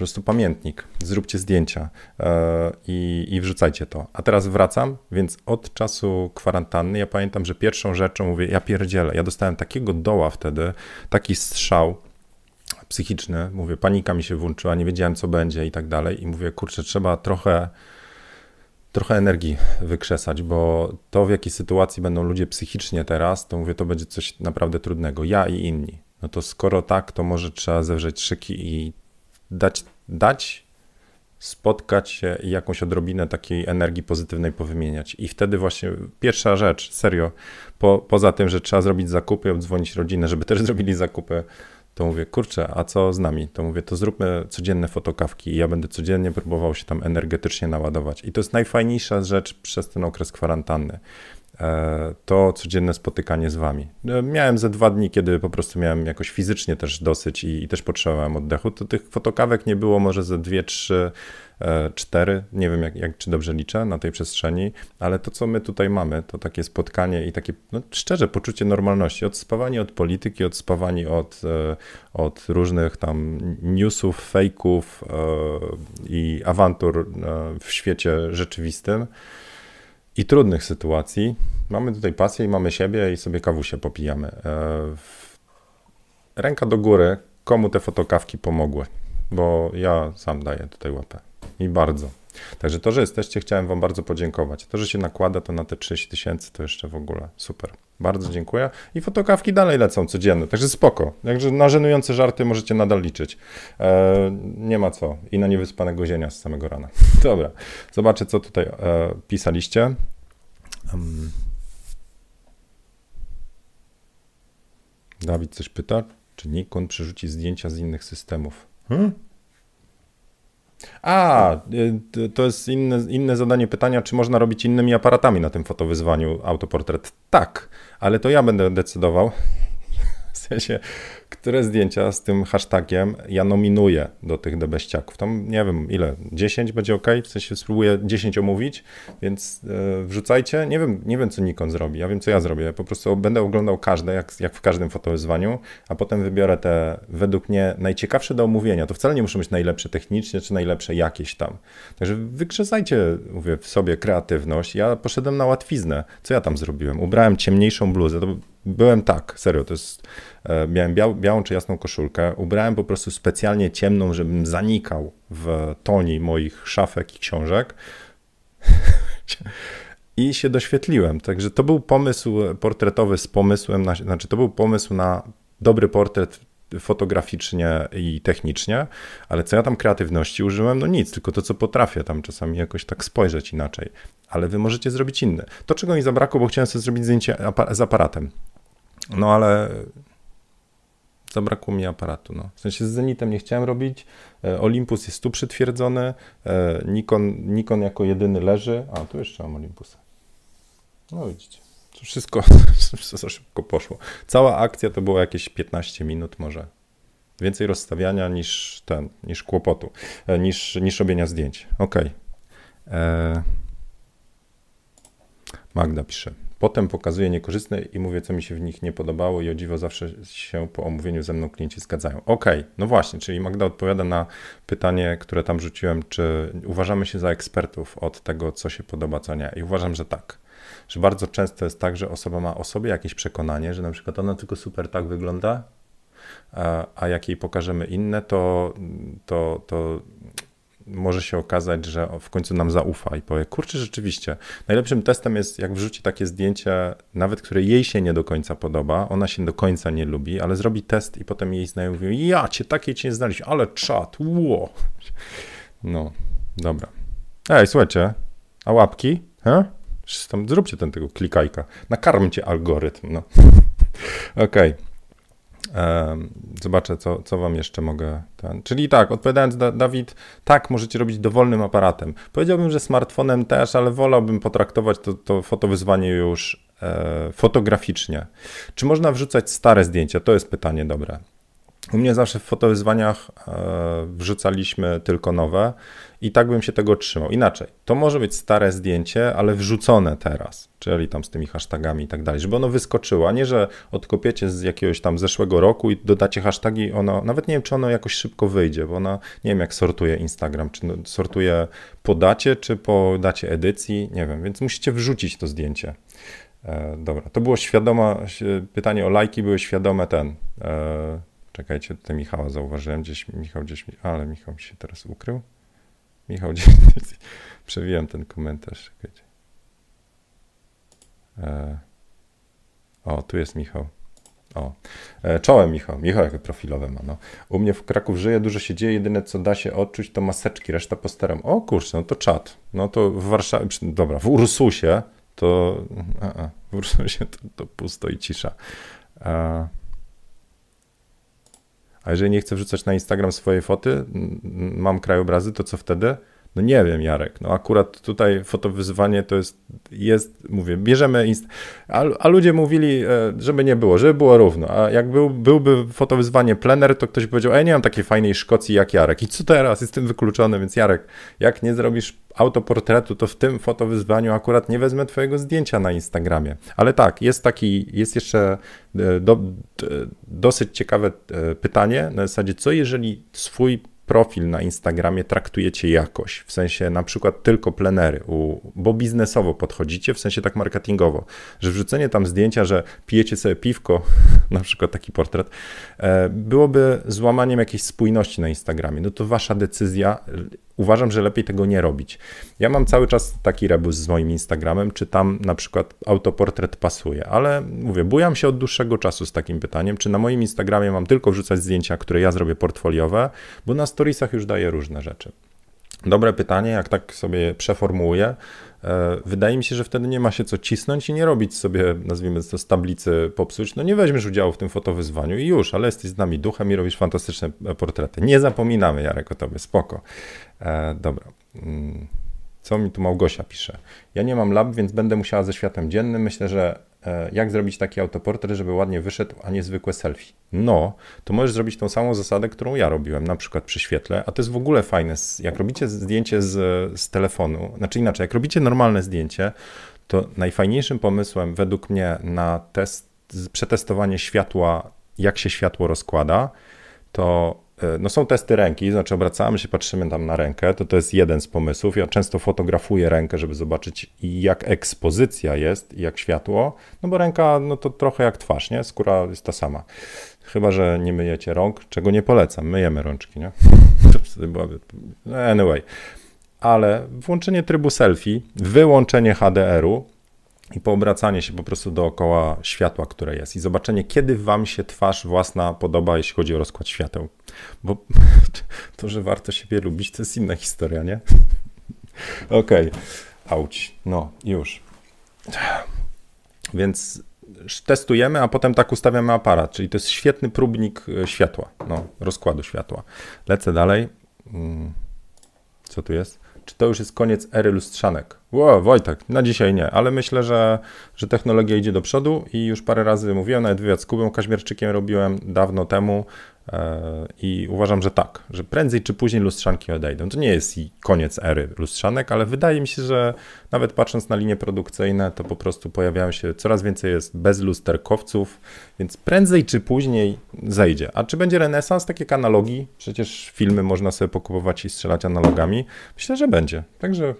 prostu pamiętnik, zróbcie zdjęcia e, i, i wrzucajcie to. A teraz wracam, więc od czasu kwarantanny ja pamiętam, że pierwszą rzeczą mówię, ja pierdzielę, ja dostałem takiego doła wtedy, taki strzał, psychiczny, mówię, panika mi się włączyła, nie wiedziałem co będzie i tak dalej. I mówię, kurczę, trzeba trochę trochę energii wykrzesać, bo to w jakiej sytuacji będą ludzie psychicznie teraz, to mówię, to będzie coś naprawdę trudnego, ja i inni. No to skoro tak, to może trzeba zewrzeć szyki i dać, dać spotkać się i jakąś odrobinę takiej energii pozytywnej powymieniać. I wtedy właśnie pierwsza rzecz, serio, po, poza tym, że trzeba zrobić zakupy, obdzwonić rodzinę, żeby też zrobili zakupy, to mówię, kurczę, a co z nami? To mówię, to zróbmy codzienne fotokawki i ja będę codziennie próbował się tam energetycznie naładować. I to jest najfajniejsza rzecz przez ten okres kwarantanny. E, to codzienne spotykanie z wami. E, miałem ze dwa dni, kiedy po prostu miałem jakoś fizycznie też dosyć i, i też potrzebowałem oddechu. To tych fotokawek nie było może ze dwie, trzy, e, cztery, nie wiem jak, jak, czy dobrze liczę na tej przestrzeni, ale to co my tutaj mamy, to takie spotkanie i takie, no, szczerze, poczucie normalności, odspawanie od polityki, odspawanie od, od różnych tam newsów, fejków i awantur w świecie rzeczywistym i trudnych sytuacji. Mamy tutaj pasję i mamy siebie i sobie kawusie popijamy. E, ręka do góry, komu te fotokawki pomogły, bo ja sam daję tutaj łapę i bardzo. Także to, że jesteście, chciałem Wam bardzo podziękować. To, że się nakłada to na te 30 tysięcy, to jeszcze w ogóle super. Bardzo dziękuję. I fotokawki dalej lecą codziennie, także spoko. Także na żenujące żarty możecie nadal liczyć. Eee, nie ma co. I na niewyspanego zienia z samego rana. Dobra, zobaczę, co tutaj e, pisaliście. Um. Dawid coś pyta, czy Nikon przerzuci zdjęcia z innych systemów. Hmm? A, y, to jest inne, inne zadanie pytania, czy można robić innymi aparatami na tym fotowyzwaniu autoportret. Tak, ale to ja będę decydował. W sensie, które zdjęcia z tym hashtagiem ja nominuję do tych debeściaków. Tam nie wiem ile, 10 będzie ok, w sensie spróbuję 10 omówić, więc e, wrzucajcie. Nie wiem, nie wiem co Nikon zrobi, ja wiem co ja zrobię. Po prostu będę oglądał każde, jak, jak w każdym fotowyzwaniu, a potem wybiorę te według mnie najciekawsze do omówienia. To wcale nie muszą być najlepsze technicznie, czy najlepsze jakieś tam. Także wykrzesajcie, mówię, w sobie kreatywność. Ja poszedłem na łatwiznę. Co ja tam zrobiłem? Ubrałem ciemniejszą bluzę. To byłem tak, serio, to jest, e, miałem biał, białą czy jasną koszulkę, ubrałem po prostu specjalnie ciemną, żebym zanikał w toni moich szafek i książek i się doświetliłem. Także to był pomysł portretowy z pomysłem, na, znaczy to był pomysł na dobry portret fotograficznie i technicznie, ale co ja tam kreatywności użyłem? No nic, tylko to, co potrafię, tam czasami jakoś tak spojrzeć inaczej, ale wy możecie zrobić inne. To, czego mi zabrakło, bo chciałem sobie zrobić zdjęcie z aparatem, no ale Zabrakło mi aparatu. No. W sensie z Zenitem nie chciałem robić. E, Olympus jest tu przytwierdzony. E, Nikon, Nikon jako jedyny leży. A, tu jeszcze mam Olympusa. No widzicie. To wszystko za szybko poszło. Cała akcja to było jakieś 15 minut może. Więcej rozstawiania niż ten, niż kłopotu, e, niż, niż robienia zdjęć. Ok. Magda pisze. Potem pokazuję niekorzystne i mówię, co mi się w nich nie podobało i o dziwo zawsze się po omówieniu ze mną klienci zgadzają. Okay, no właśnie, czyli Magda odpowiada na pytanie, które tam rzuciłem, czy uważamy się za ekspertów od tego, co się podoba, co nie. I uważam, że tak. Że bardzo często jest tak, że osoba ma o sobie jakieś przekonanie, że na przykład ona tylko super tak wygląda, a jak jej pokażemy inne, to, to, to może się okazać, że w końcu nam zaufa i powie, kurczę, rzeczywiście, najlepszym testem jest, jak wrzuci takie zdjęcie, nawet które jej się nie do końca podoba, ona się do końca nie lubi, ale zrobi test i potem jej znajomi mówią, ja cię, takiej cię nie znaliśmy, ale czat, ło. No, dobra. Ej, słuchajcie, a łapki? He? Zróbcie ten tego klikajka, nakarmcie algorytm, no. Okej. Okay. Zobaczę, co, co wam jeszcze mogę. Ten. Czyli tak, odpowiadając, da, Dawid, tak, możecie robić dowolnym aparatem. Powiedziałbym, że smartfonem też, ale wolałbym potraktować to, to fotowyzwanie już e, fotograficznie. Czy można wrzucać stare zdjęcia? To jest pytanie dobre. U mnie zawsze w fotowyzwaniach e, wrzucaliśmy tylko nowe i tak bym się tego trzymał. Inaczej, to może być stare zdjęcie, ale wrzucone teraz, czyli tam z tymi hashtagami i tak dalej, żeby ono wyskoczyło, a nie, że odkopiecie z jakiegoś tam zeszłego roku i dodacie hashtagi, ono, nawet nie wiem, czy ono jakoś szybko wyjdzie, bo ona, nie wiem, jak sortuje Instagram, czy no, sortuje po dacie, czy po dacie edycji, nie wiem, więc musicie wrzucić to zdjęcie. E, dobra, to było świadome, pytanie o lajki były świadome ten, e, czekajcie, tutaj Michała zauważyłem, gdzieś, Michał gdzieś, ale Michał mi się teraz ukrył. Michał, przewijam ten komentarz. E, o, tu jest Michał. O, e, czołem Michał. Michał jakie profilowe ma. No. U mnie w Kraków żyje, dużo się dzieje, jedyne co da się odczuć to maseczki, reszta postaram. O kurczę, no to czat. No to w Warszawie, dobra, w Ursusie to, a, a, w Ursusie to, to pusto i cisza. A, a jeżeli nie chcę wrzucać na Instagram swojej foty, mam krajobrazy, to co wtedy? No nie wiem, Jarek. No akurat tutaj fotowyzwanie to jest, jest mówię, bierzemy. Inst- a, a, ludzie mówili, e, żeby nie było, żeby było równo. A jak był, byłby fotowyzwanie plener, to ktoś powiedział, ej, nie mam takiej fajnej Szkocji jak Jarek. I co teraz? Jestem wykluczony, więc Jarek, jak nie zrobisz autoportretu, to w tym fotowyzwaniu akurat nie wezmę twojego zdjęcia na Instagramie. Ale tak, jest taki, jest jeszcze e, do, dosyć ciekawe e, pytanie na zasadzie, co jeżeli swój profil na Instagramie traktujecie jakoś, w sensie na przykład tylko plenery, bo biznesowo podchodzicie, w sensie tak marketingowo, że wrzucenie tam zdjęcia, że pijecie sobie piwko, na przykład taki portret, e, byłoby złamaniem jakiejś spójności na Instagramie. No to wasza decyzja, uważam, że lepiej tego nie robić. Ja mam cały czas taki rebus z moim Instagramem, czy tam na przykład autoportret pasuje, ale mówię, bujam się od dłuższego czasu z takim pytaniem, czy na moim Instagramie mam tylko wrzucać zdjęcia, które ja zrobię portfoliowe, bo na storiesach już daję różne rzeczy. Dobre pytanie, jak tak sobie przeformułuję. E, wydaje mi się, że wtedy nie ma się co cisnąć i nie robić sobie, nazwijmy to, z tablicy popsuć. No nie weźmiesz udziału w tym fotowyzwaniu i już, ale jesteś z nami duchem i robisz fantastyczne portrety. Nie zapominamy, Jarek, o tobie, spoko. E, dobra. Mm, co mi tu Małgosia pisze? Ja nie mam lab, więc będę musiała ze światłem dziennym. Myślę, że jak zrobić taki autoportret, żeby ładnie wyszedł, a nie zwykłe selfie. No, to możesz zrobić tą samą zasadę, którą ja robiłem, na przykład przy świetle, a to jest w ogóle fajne. Jak robicie zdjęcie z, z telefonu, znaczy inaczej, jak robicie normalne zdjęcie, to najfajniejszym pomysłem według mnie na test, przetestowanie światła, jak się światło rozkłada, to E, no są testy ręki, znaczy obracamy się, patrzymy tam na rękę, to to jest jeden z pomysłów. Ja często fotografuję rękę, żeby zobaczyć jak ekspozycja jest i jak światło, no bo ręka no to trochę jak twarz, nie? Skóra jest ta sama. Chyba, że nie myjecie rąk, czego nie polecam. Myjemy rączki, nie? Anyway. Ale włączenie trybu selfie, wyłączenie HDR-u, i poobracanie się po prostu dookoła światła, które jest i zobaczenie, kiedy wam się twarz własna podoba, jeśli chodzi o rozkład świateł. Bo to, że warto siebie lubić, to jest inna historia, nie? Okej, okay. auć, no już. Więc testujemy, a potem tak ustawiamy aparat, czyli to jest świetny próbnik e, światła, no, rozkładu światła. Lecę dalej. Mm, co tu jest? Czy to już jest koniec ery lustrzanek? Ło, Wojtek, na dzisiaj nie, ale myślę, że, że technologia idzie do przodu i już parę razy mówiłem, nawet wywiad z Kubą Kaźmierczykiem robiłem dawno temu, E, I uważam, że tak, że prędzej czy później lustrzanki odejdą. To nie jest koniec ery lustrzanek, ale wydaje mi się, że nawet patrząc na linie produkcyjne, to po prostu pojawiają się coraz więcej jest bezlusterkowców, więc prędzej czy później zejdzie. A czy będzie renesans takich analogii? Przecież filmy można sobie pokupować i strzelać analogami. Myślę, że będzie. Także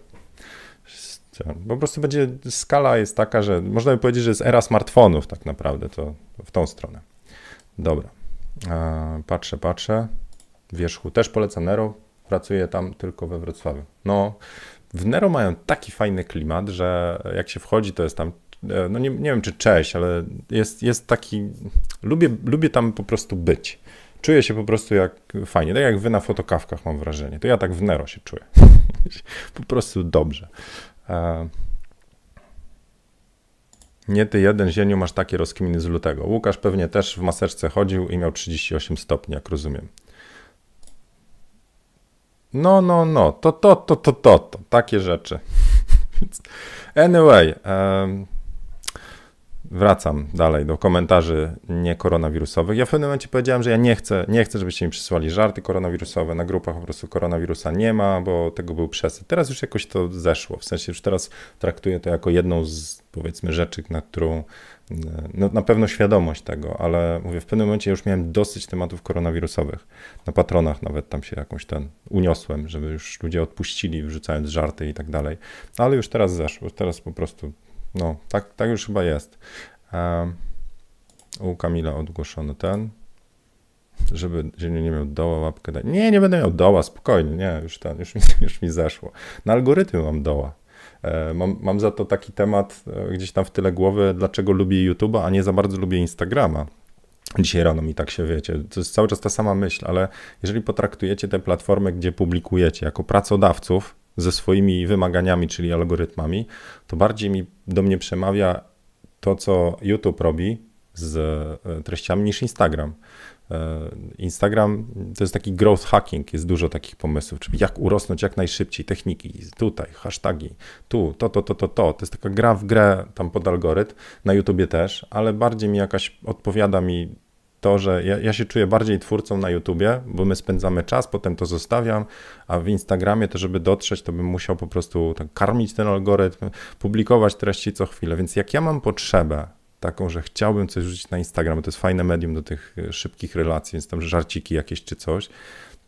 po prostu będzie, skala jest taka, że można by powiedzieć, że jest era smartfonów tak naprawdę, to w tą stronę. Dobra. Patrzę, patrzę. Wierzchu też polecam Nero. Pracuję tam tylko we Wrocławiu. No, w Nero mają taki fajny klimat, że jak się wchodzi, to jest tam, e, no nie, nie wiem czy cześć, ale jest, jest taki, lubię, lubię tam po prostu być. Czuję się po prostu jak fajnie, tak jak wy na fotokawkach mam wrażenie. To ja tak w Nero się czuję. po prostu dobrze. E, nie ty jeden, Zieniu, masz takie rozkminy z lutego. Łukasz pewnie też w maseczce chodził i miał 38 stopni, jak rozumiem. No, no, no, to, to, to, to, to, to. takie rzeczy. anyway, um, wracam dalej do komentarzy niekoronawirusowych. Ja w pewnym momencie powiedziałem, że ja nie chcę, nie chcę, żebyście mi przysłali żarty koronawirusowe. Na grupach po prostu koronawirusa nie ma, bo tego był przesyt. Teraz już jakoś to zeszło. W sensie już teraz traktuję to jako jedną z powiedzmy rzeczy, na którą no, na pewno świadomość tego, ale mówię, w pewnym momencie już miałem dosyć tematów koronawirusowych. Na patronach nawet tam się jakąś ten uniosłem, żeby już ludzie odpuścili, wrzucając żarty i tak dalej. Ale już teraz zeszło, teraz po prostu no, tak, tak już chyba jest. u Kamila odgłoszono ten, żeby Zieniu nie miał doła łapkę dać. Nie, nie będę miał doła, spokojnie, nie, już, ten, już, mi, już mi zeszło. Na algorytmy mam doła. E, mam, mam za to taki temat e, gdzieś tam w tyle głowy, dlaczego lubię YouTube'a, a nie za bardzo lubię Instagrama. Dzisiaj rano mi tak się wiecie. To jest cały czas ta sama myśl, ale jeżeli potraktujecie te platformy, gdzie publikujecie jako pracodawców, ze swoimi wymaganiami, czyli algorytmami, to bardziej mi do mnie przemawia to, co YouTube robi z e, treściami niż Instagram. E, Instagram to jest taki growth hacking, jest dużo takich pomysłów, czyli jak urosnąć jak najszybciej, techniki, tutaj, hasztagi, tu, to, to, to, to, to. To jest taka gra w grę tam pod algorytm, na YouTubie też, ale bardziej mi jakaś odpowiada mi to, że ja, ja, się czuję bardziej twórcą na YouTubie, bo my spędzamy czas, potem to zostawiam, a w Instagramie to, żeby dotrzeć, to bym musiał po prostu tak karmić ten algorytm, publikować treści co chwilę. Więc jak ja mam potrzebę taką, że chciałbym coś rzucić na Instagram, to jest fajne medium do tych e, szybkich relacji, więc tam żarciki jakieś czy coś,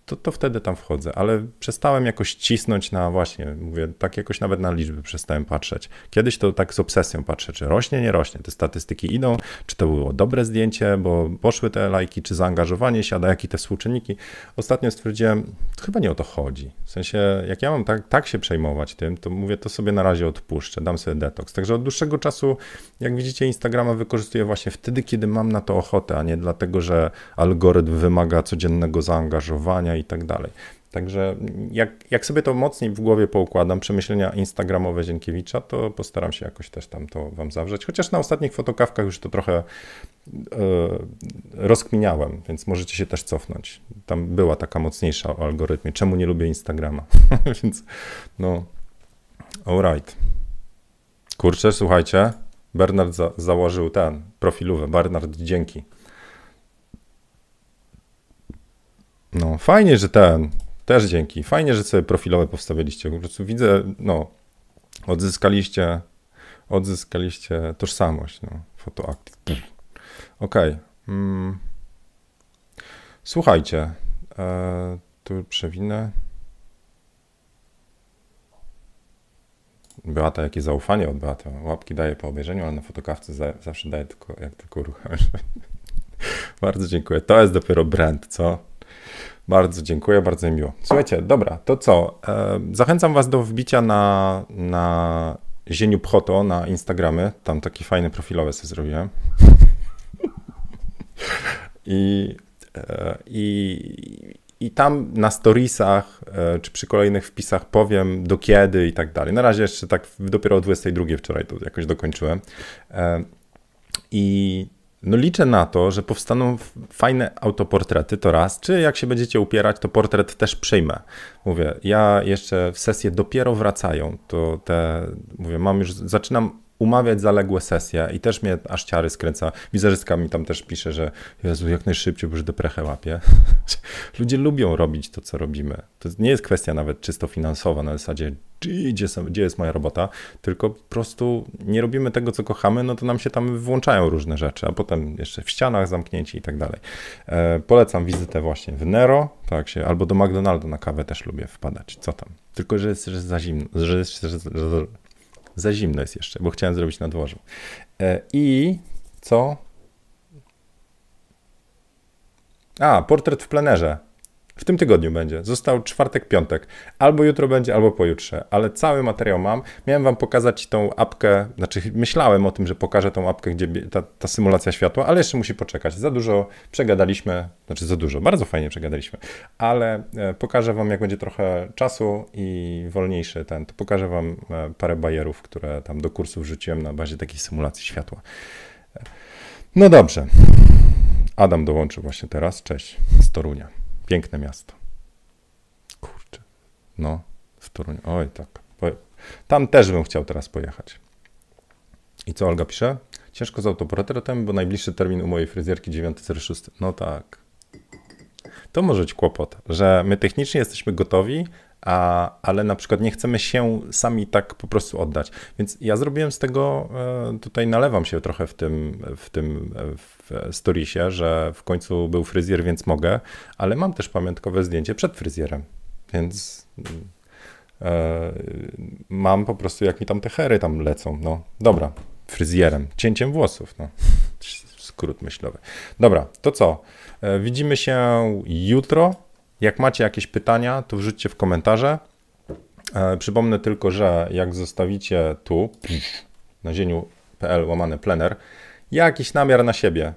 to, to wtedy tam wchodzę, ale przestałem jakoś cisnąć na właśnie, mówię, tak jakoś nawet na liczby przestałem patrzeć. Kiedyś to tak z obsesją patrzę, czy rośnie, nie rośnie, te statystyki idą, czy to było dobre zdjęcie, bo poszły te lajki, czy zaangażowanie się, a jakie te współczynniki. Ostatnio stwierdziłem, chyba nie o to chodzi. W sensie, jak ja mam tak, tak się przejmować tym, to mówię, to sobie na razie odpuszczę, dam sobie detoks. Także od dłuższego czasu, jak widzicie, Instagrama wykorzystuję właśnie wtedy, kiedy mam na to ochotę, a nie dlatego, że algorytm wymaga codziennego zaangażowania i tak dalej. Także jak, jak sobie to mocniej w głowie poukładam, przemyślenia instagramowe Zienkiewicza, to postaram się jakoś też tam to wam zawrzeć. Chociaż na ostatnich fotokawkach już to trochę e, rozkminiałem, więc możecie się też cofnąć. Tam była taka mocniejsza o algorytmie. Czemu nie lubię Instagrama? więc no, alright. Kurczę, słuchajcie, Bernard za, założył ten profilówę. Bernard, dzięki. No, fajnie, że ten, też dzięki. Fajnie, że sobie profilowe powstawiliście. Po prostu widzę, no, odzyskaliście, odzyskaliście tożsamość, no, fotoaktyw. Okej. Okay. Mm. Słuchajcie, e, tu przewinę. Beata, jakie zaufanie od Beata. Łapki daje po obejrzeniu, ale na fotokawce za, zawsze daje tylko, jak tylko uruchamiasz. Bardzo dziękuję. To jest dopiero brand, co? Bardzo dziękuję, bardzo mi miło. Słuchajcie, dobra, to co? E, zachęcam Was do wbicia na, na Zieniu Pchoto na Instagramy. Tam taki fajny profilowy sobie zrobiłem. I, e, i, I tam na storiesach e, czy przy kolejnych wpisach powiem do kiedy i tak dalej. Na razie jeszcze tak dopiero o 22 wczoraj to jakoś dokończyłem. I no liczę na to, że powstaną fajne autoportrety, to raz, czy jak się będziecie upierać, to portret też przyjmę. Mówię, ja jeszcze w sesje dopiero wracają, to te, mówię, mam już, zaczynam umawiać zaległe sesje i też mnie aż ciary skręca. Wizerzystka mi tam też pisze, że Jezu, jak najszybciej, bo już deprechę łapie. Ludzie lubią robić to, co robimy. To nie jest kwestia nawet czysto finansowa na zasadzie, gdzie, gdzie jest moja robota, tylko po prostu nie robimy tego, co kochamy, no to nam się tam włączają różne rzeczy, a potem jeszcze w ścianach zamknięci i tak dalej. E, polecam wizytę właśnie w Nero, tak się, albo do McDonaldu na kawę też lubię wpadać. Co tam? Tylko, że jest, że za zimno, że, jest, że, że, za zimno jest jeszcze, bo chciałem zrobić na dworzu. E, I co? A, portret w plenerze. W tym tygodniu będzie. Został czwartek, piątek. Albo jutro będzie, albo pojutrze. Ale cały materiał mam. Miałem wam pokazać tą apkę, znaczy myślałem o tym, że pokażę tą apkę, gdzie ta, ta symulacja światła, ale jeszcze musi poczekać. Za dużo przegadaliśmy, znaczy za dużo, bardzo fajnie przegadaliśmy, ale e, pokażę wam, jak będzie trochę czasu i wolniejszy ten, to pokażę wam e, parę bajerów, które tam do kursu wrzuciłem na bazie takiej symulacji światła. No dobrze. Adam dołączył właśnie teraz. Cześć z Torunia. Piękne miasto. Kurczę. No, w Toruniu. Oj, tak. Tam też bym chciał teraz pojechać. I co Olga pisze? Ciężko z autoportretem, bo najbliższy termin u mojej fryzjerki 9.06. No tak. To może być kłopot, że my technicznie jesteśmy gotowi, a, ale na przykład nie chcemy się sami tak po prostu oddać. Więc ja zrobiłem z tego, e, tutaj nalewam się trochę w tym, w tym w storiesie, że w końcu był fryzjer, więc mogę, ale mam też pamiątkowe zdjęcie przed fryzjerem, więc e, mam po prostu, jak mi tam te hery tam lecą, no dobra, fryzjerem, cięciem włosów, no skrót myślowy. Dobra, to co? E, widzimy się jutro. Jak macie jakieś pytania, to wrzućcie w komentarze. E, przypomnę tylko, że jak zostawicie tu na zieniu.pl łamany plener jakiś namiar na siebie,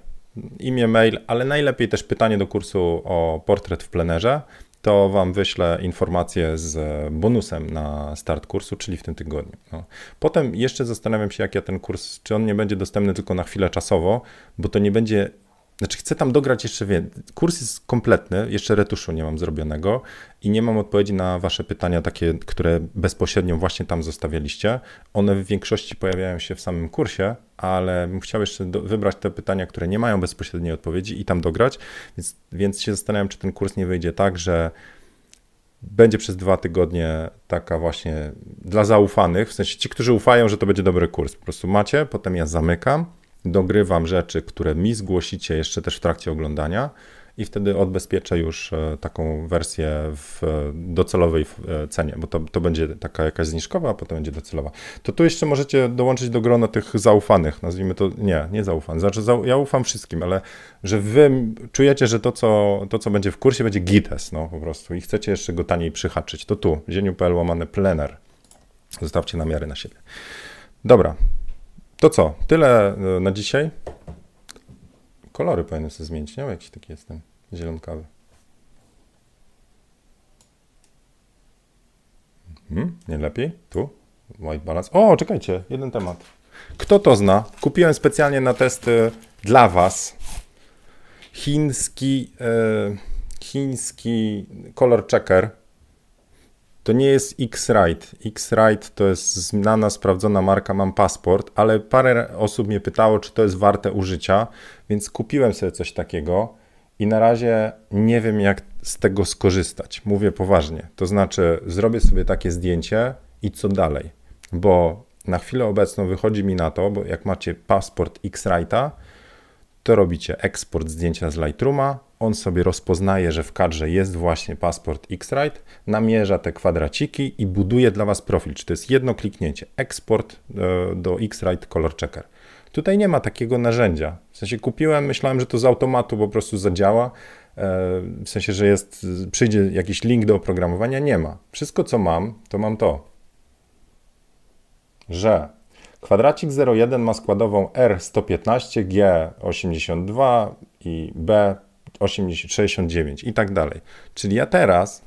imię, mail, ale najlepiej też pytanie do kursu o portret w plenerze, to Wam wyślę informację z bonusem na start kursu, czyli w tym tygodniu. No. Potem jeszcze zastanawiam się, jak ja ten kurs, czy on nie będzie dostępny tylko na chwilę czasowo, bo to nie będzie znaczy, chcę tam dograć jeszcze więcej. Kurs jest kompletny, jeszcze retuszu nie mam zrobionego i nie mam odpowiedzi na Wasze pytania, takie, które bezpośrednio właśnie tam zostawialiście. One w większości pojawiają się w samym kursie, ale bym chciał jeszcze do, wybrać te pytania, które nie mają bezpośredniej odpowiedzi i tam dograć. Więc, więc się zastanawiam, czy ten kurs nie wyjdzie tak, że będzie przez dwa tygodnie taka właśnie dla zaufanych, w sensie ci, którzy ufają, że to będzie dobry kurs. Po prostu macie, potem ja zamykam dogrywam rzeczy, które mi zgłosicie jeszcze też w trakcie oglądania i wtedy odbezpieczę już e, taką wersję w docelowej e, cenie, bo to, to będzie taka jakaś zniżkowa, a potem będzie docelowa. To tu jeszcze możecie dołączyć do grona tych zaufanych, nazwijmy to, nie, nie zaufanych, znaczy ja ufam wszystkim, ale że wy czujecie, że to, co, to, co będzie w kursie, będzie gites, no po prostu i chcecie jeszcze go taniej przyhaczyć, to tu, zieniu.pl łamane plener. Zostawcie namiary na siebie. Dobra, to co? Tyle e, na dzisiaj. Kolory powinny sobie zmienić, nie? Jakiś taki jestem zielonkawy. Hmm, nie lepiej? Tu? White balance. O, czekajcie, jeden temat. Kto to zna? Kupiłem specjalnie na testy dla Was chiński, e, chiński color checker to nie jest X-Ride. X-Ride to jest znana, sprawdzona marka, mam paszport, ale parę osób mnie pytało, czy to jest warte użycia, więc kupiłem sobie coś takiego i na razie nie wiem, jak z tego skorzystać. Mówię poważnie. To znaczy, zrobię sobie takie zdjęcie i co dalej? Bo na chwilę obecną wychodzi mi na to, bo jak macie paszport X-Rite'a, to robicie eksport zdjęcia z Lightrooma, on sobie rozpoznaje, że w kadrze jest właśnie paszport X-Rite, namierza te kwadraciki i buduje dla Was profil. Czy to jest jedno kliknięcie, eksport e, do X-Rite Color Checker. Tutaj nie ma takiego narzędzia. W sensie kupiłem, myślałem, że to z automatu po prostu zadziała. E, w sensie, że jest, przyjdzie jakiś link do oprogramowania. Nie ma. Wszystko, co mam, to mam to, że kwadracik 01 ma składową R115, G82 i B 80, 69 i tak dalej. Czyli ja teraz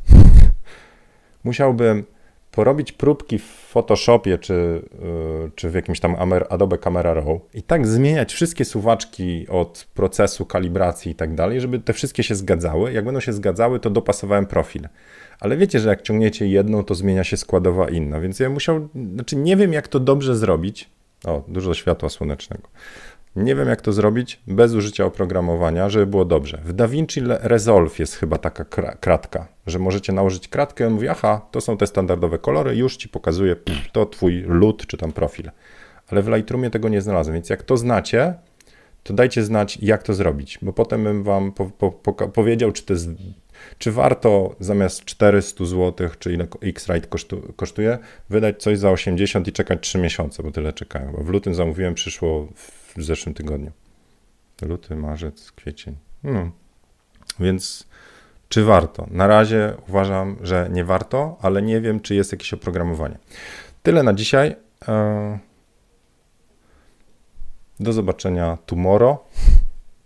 musiałbym porobić próbki w Photoshopie czy, yy, czy w jakimś tam Adobe Camera Raw i tak zmieniać wszystkie suwaczki od procesu kalibracji i tak dalej, żeby te wszystkie się zgadzały. Jak będą się zgadzały, to dopasowałem profil. Ale wiecie, że jak ciągniecie jedną, to zmienia się składowa inna, więc ja musiał, znaczy nie wiem jak to dobrze zrobić. O, dużo światła słonecznego. Nie wiem, jak to zrobić bez użycia oprogramowania, żeby było dobrze. W DaVinci Resolve jest chyba taka kratka, że możecie nałożyć kratkę on mówi, aha, to są te standardowe kolory, już ci pokazuje, to twój lud czy tam profil. Ale w Lightroomie tego nie znalazłem, więc jak to znacie, to dajcie znać, jak to zrobić, bo potem bym wam po, po, po, powiedział, czy to jest czy warto zamiast 400 zł, czy ile X-Rite kosztuje, wydać coś za 80 i czekać 3 miesiące, bo tyle czekają. Bo w lutym zamówiłem, przyszło w zeszłym tygodniu. Luty, marzec, kwiecień. Hmm. Więc czy warto? Na razie uważam, że nie warto, ale nie wiem, czy jest jakieś oprogramowanie. Tyle na dzisiaj. E, do zobaczenia tomorrow.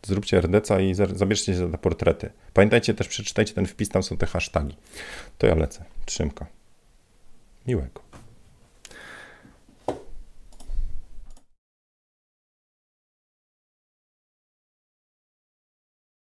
Zróbcie RDC i zabierzcie się za portrety. Pamiętajcie też, przeczytajcie ten wpis, tam są te hasztagi. To ja lecę. Trzymka. Miłego.